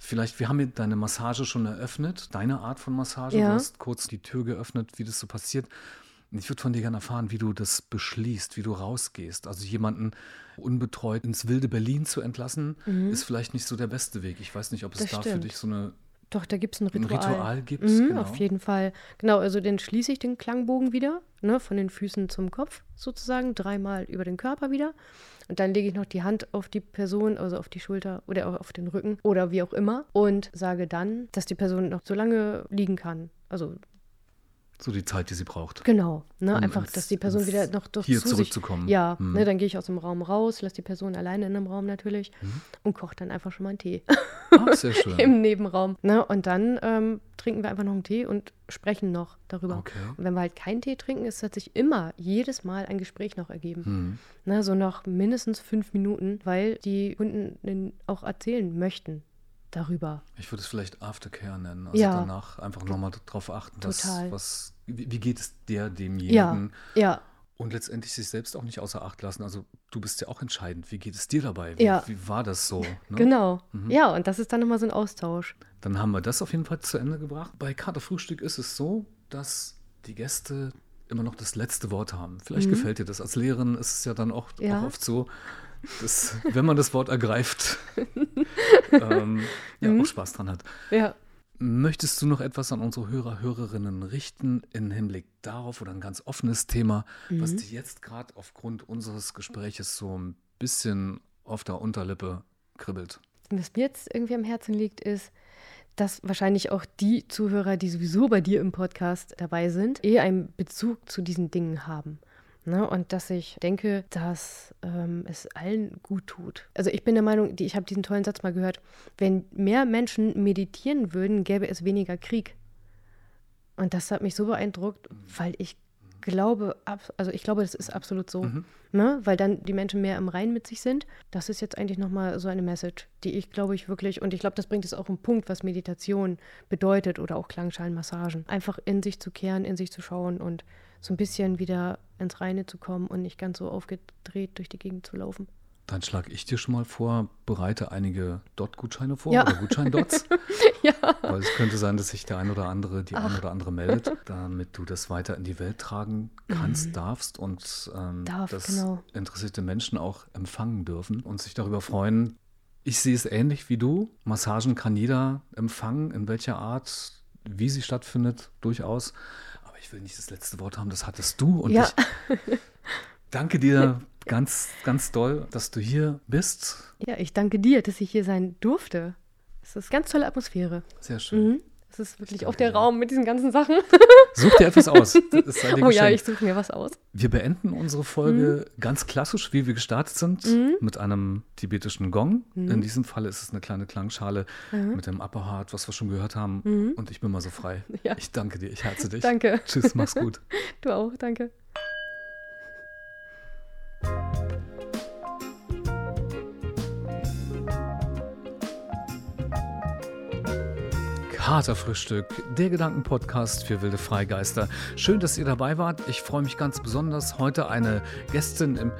Vielleicht, wir haben hier deine Massage schon eröffnet, deine Art von Massage. Ja. Du hast kurz die Tür geöffnet, wie das so passiert. Ich würde von dir gerne erfahren, wie du das beschließt, wie du rausgehst. Also jemanden unbetreut ins wilde Berlin zu entlassen, mhm. ist vielleicht nicht so der beste Weg. Ich weiß nicht, ob es das da stimmt. für dich so eine doch, da gibt es ein Ritual. Ein Ritual gibt mhm, genau. Auf jeden Fall. Genau, also dann schließe ich den Klangbogen wieder, ne, von den Füßen zum Kopf sozusagen, dreimal über den Körper wieder. Und dann lege ich noch die Hand auf die Person, also auf die Schulter oder auch auf den Rücken oder wie auch immer und sage dann, dass die Person noch so lange liegen kann. Also so die Zeit, die sie braucht. Genau. Ne? Um Einfach, ins, dass die Person wieder noch durch hier zu zurückzukommen. Sich, ja, mhm. ne, dann gehe ich aus dem Raum raus, lasse die Person alleine in einem Raum natürlich mhm. und koche dann einfach schon mal einen Tee. Ach, sehr schön. Im Nebenraum. Ne? Und dann ähm, trinken wir einfach noch einen Tee und sprechen noch darüber. Okay. Und wenn wir halt keinen Tee trinken, ist hat sich immer jedes Mal ein Gespräch noch ergeben. Mhm. Ne? So noch mindestens fünf Minuten, weil die Kunden auch erzählen möchten darüber. Ich würde es vielleicht Aftercare nennen. Also ja. danach einfach nochmal darauf achten, was, was, wie, geht es der, demjenigen? Ja. ja. Und letztendlich sich selbst auch nicht außer Acht lassen. Also du bist ja auch entscheidend. Wie geht es dir dabei? Wie, ja. wie war das so? Ne? Genau. Mhm. Ja, und das ist dann nochmal so ein Austausch. Dann haben wir das auf jeden Fall zu Ende gebracht. Bei Kater Frühstück ist es so, dass die Gäste immer noch das letzte Wort haben. Vielleicht mhm. gefällt dir das. Als Lehrerin ist es ja dann auch, ja. auch oft so, das, wenn man das Wort ergreift, ähm, ja, mhm. auch Spaß dran hat. Ja. Möchtest du noch etwas an unsere Hörer, Hörerinnen richten im Hinblick darauf oder ein ganz offenes Thema, mhm. was dir jetzt gerade aufgrund unseres Gespräches so ein bisschen auf der Unterlippe kribbelt? Was mir jetzt irgendwie am Herzen liegt, ist, dass wahrscheinlich auch die Zuhörer, die sowieso bei dir im Podcast dabei sind, eher einen Bezug zu diesen Dingen haben. Ne? Und dass ich denke, dass ähm, es allen gut tut. Also ich bin der Meinung, die, ich habe diesen tollen Satz mal gehört, wenn mehr Menschen meditieren würden, gäbe es weniger Krieg. Und das hat mich so beeindruckt, weil ich glaube, also ich glaube, das ist absolut so, mhm. ne? weil dann die Menschen mehr im Rein mit sich sind. Das ist jetzt eigentlich nochmal so eine Message, die ich glaube ich wirklich, und ich glaube, das bringt es auch einen Punkt, was Meditation bedeutet oder auch Klangschalenmassagen. Einfach in sich zu kehren, in sich zu schauen und so ein bisschen wieder ins Reine zu kommen und nicht ganz so aufgedreht durch die Gegend zu laufen. Dann schlage ich dir schon mal vor, bereite einige Dot-Gutscheine vor ja. oder Gutscheindots. ja. Weil es könnte sein, dass sich der ein oder andere, die Ach. ein oder andere meldet, damit du das weiter in die Welt tragen kannst, mhm. darfst und ähm, Darf, dass genau. interessierte Menschen auch empfangen dürfen und sich darüber freuen. Ich sehe es ähnlich wie du. Massagen kann jeder empfangen, in welcher Art, wie sie stattfindet, durchaus ich will nicht das letzte Wort haben, das hattest du. Und ja. ich danke dir ganz, ganz doll, dass du hier bist. Ja, ich danke dir, dass ich hier sein durfte. Es ist eine ganz tolle Atmosphäre. Sehr schön. Mhm. Es ist wirklich auch der Raum mit diesen ganzen Sachen. Such dir etwas aus. oh ja, ich suche mir was aus. Wir beenden unsere Folge mhm. ganz klassisch, wie wir gestartet sind, mhm. mit einem tibetischen Gong. Mhm. In diesem Fall ist es eine kleine Klangschale mhm. mit dem Upper Heart, was wir schon gehört haben. Mhm. Und ich bin mal so frei. Ja. Ich danke dir, ich herze dich. Danke. Tschüss, mach's gut. Du auch, danke. Katerfrühstück, der Gedankenpodcast für wilde Freigeister. Schön, dass ihr dabei wart. Ich freue mich ganz besonders. Heute eine Gästin im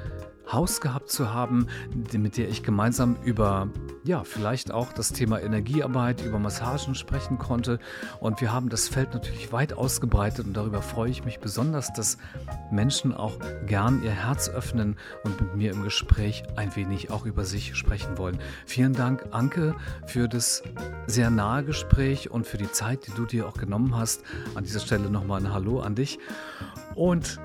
Haus gehabt zu haben, mit der ich gemeinsam über, ja, vielleicht auch das Thema Energiearbeit, über Massagen sprechen konnte. Und wir haben das Feld natürlich weit ausgebreitet und darüber freue ich mich besonders, dass Menschen auch gern ihr Herz öffnen und mit mir im Gespräch ein wenig auch über sich sprechen wollen. Vielen Dank, Anke, für das sehr nahe Gespräch und für die Zeit, die du dir auch genommen hast. An dieser Stelle nochmal ein Hallo an dich. Und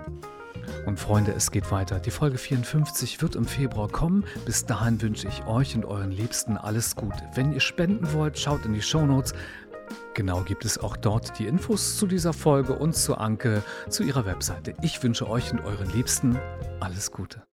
und Freunde, es geht weiter. Die Folge 54 wird im Februar kommen. Bis dahin wünsche ich euch und euren Liebsten alles Gute. Wenn ihr spenden wollt, schaut in die Show Notes. Genau gibt es auch dort die Infos zu dieser Folge und zu Anke, zu ihrer Webseite. Ich wünsche euch und euren Liebsten alles Gute.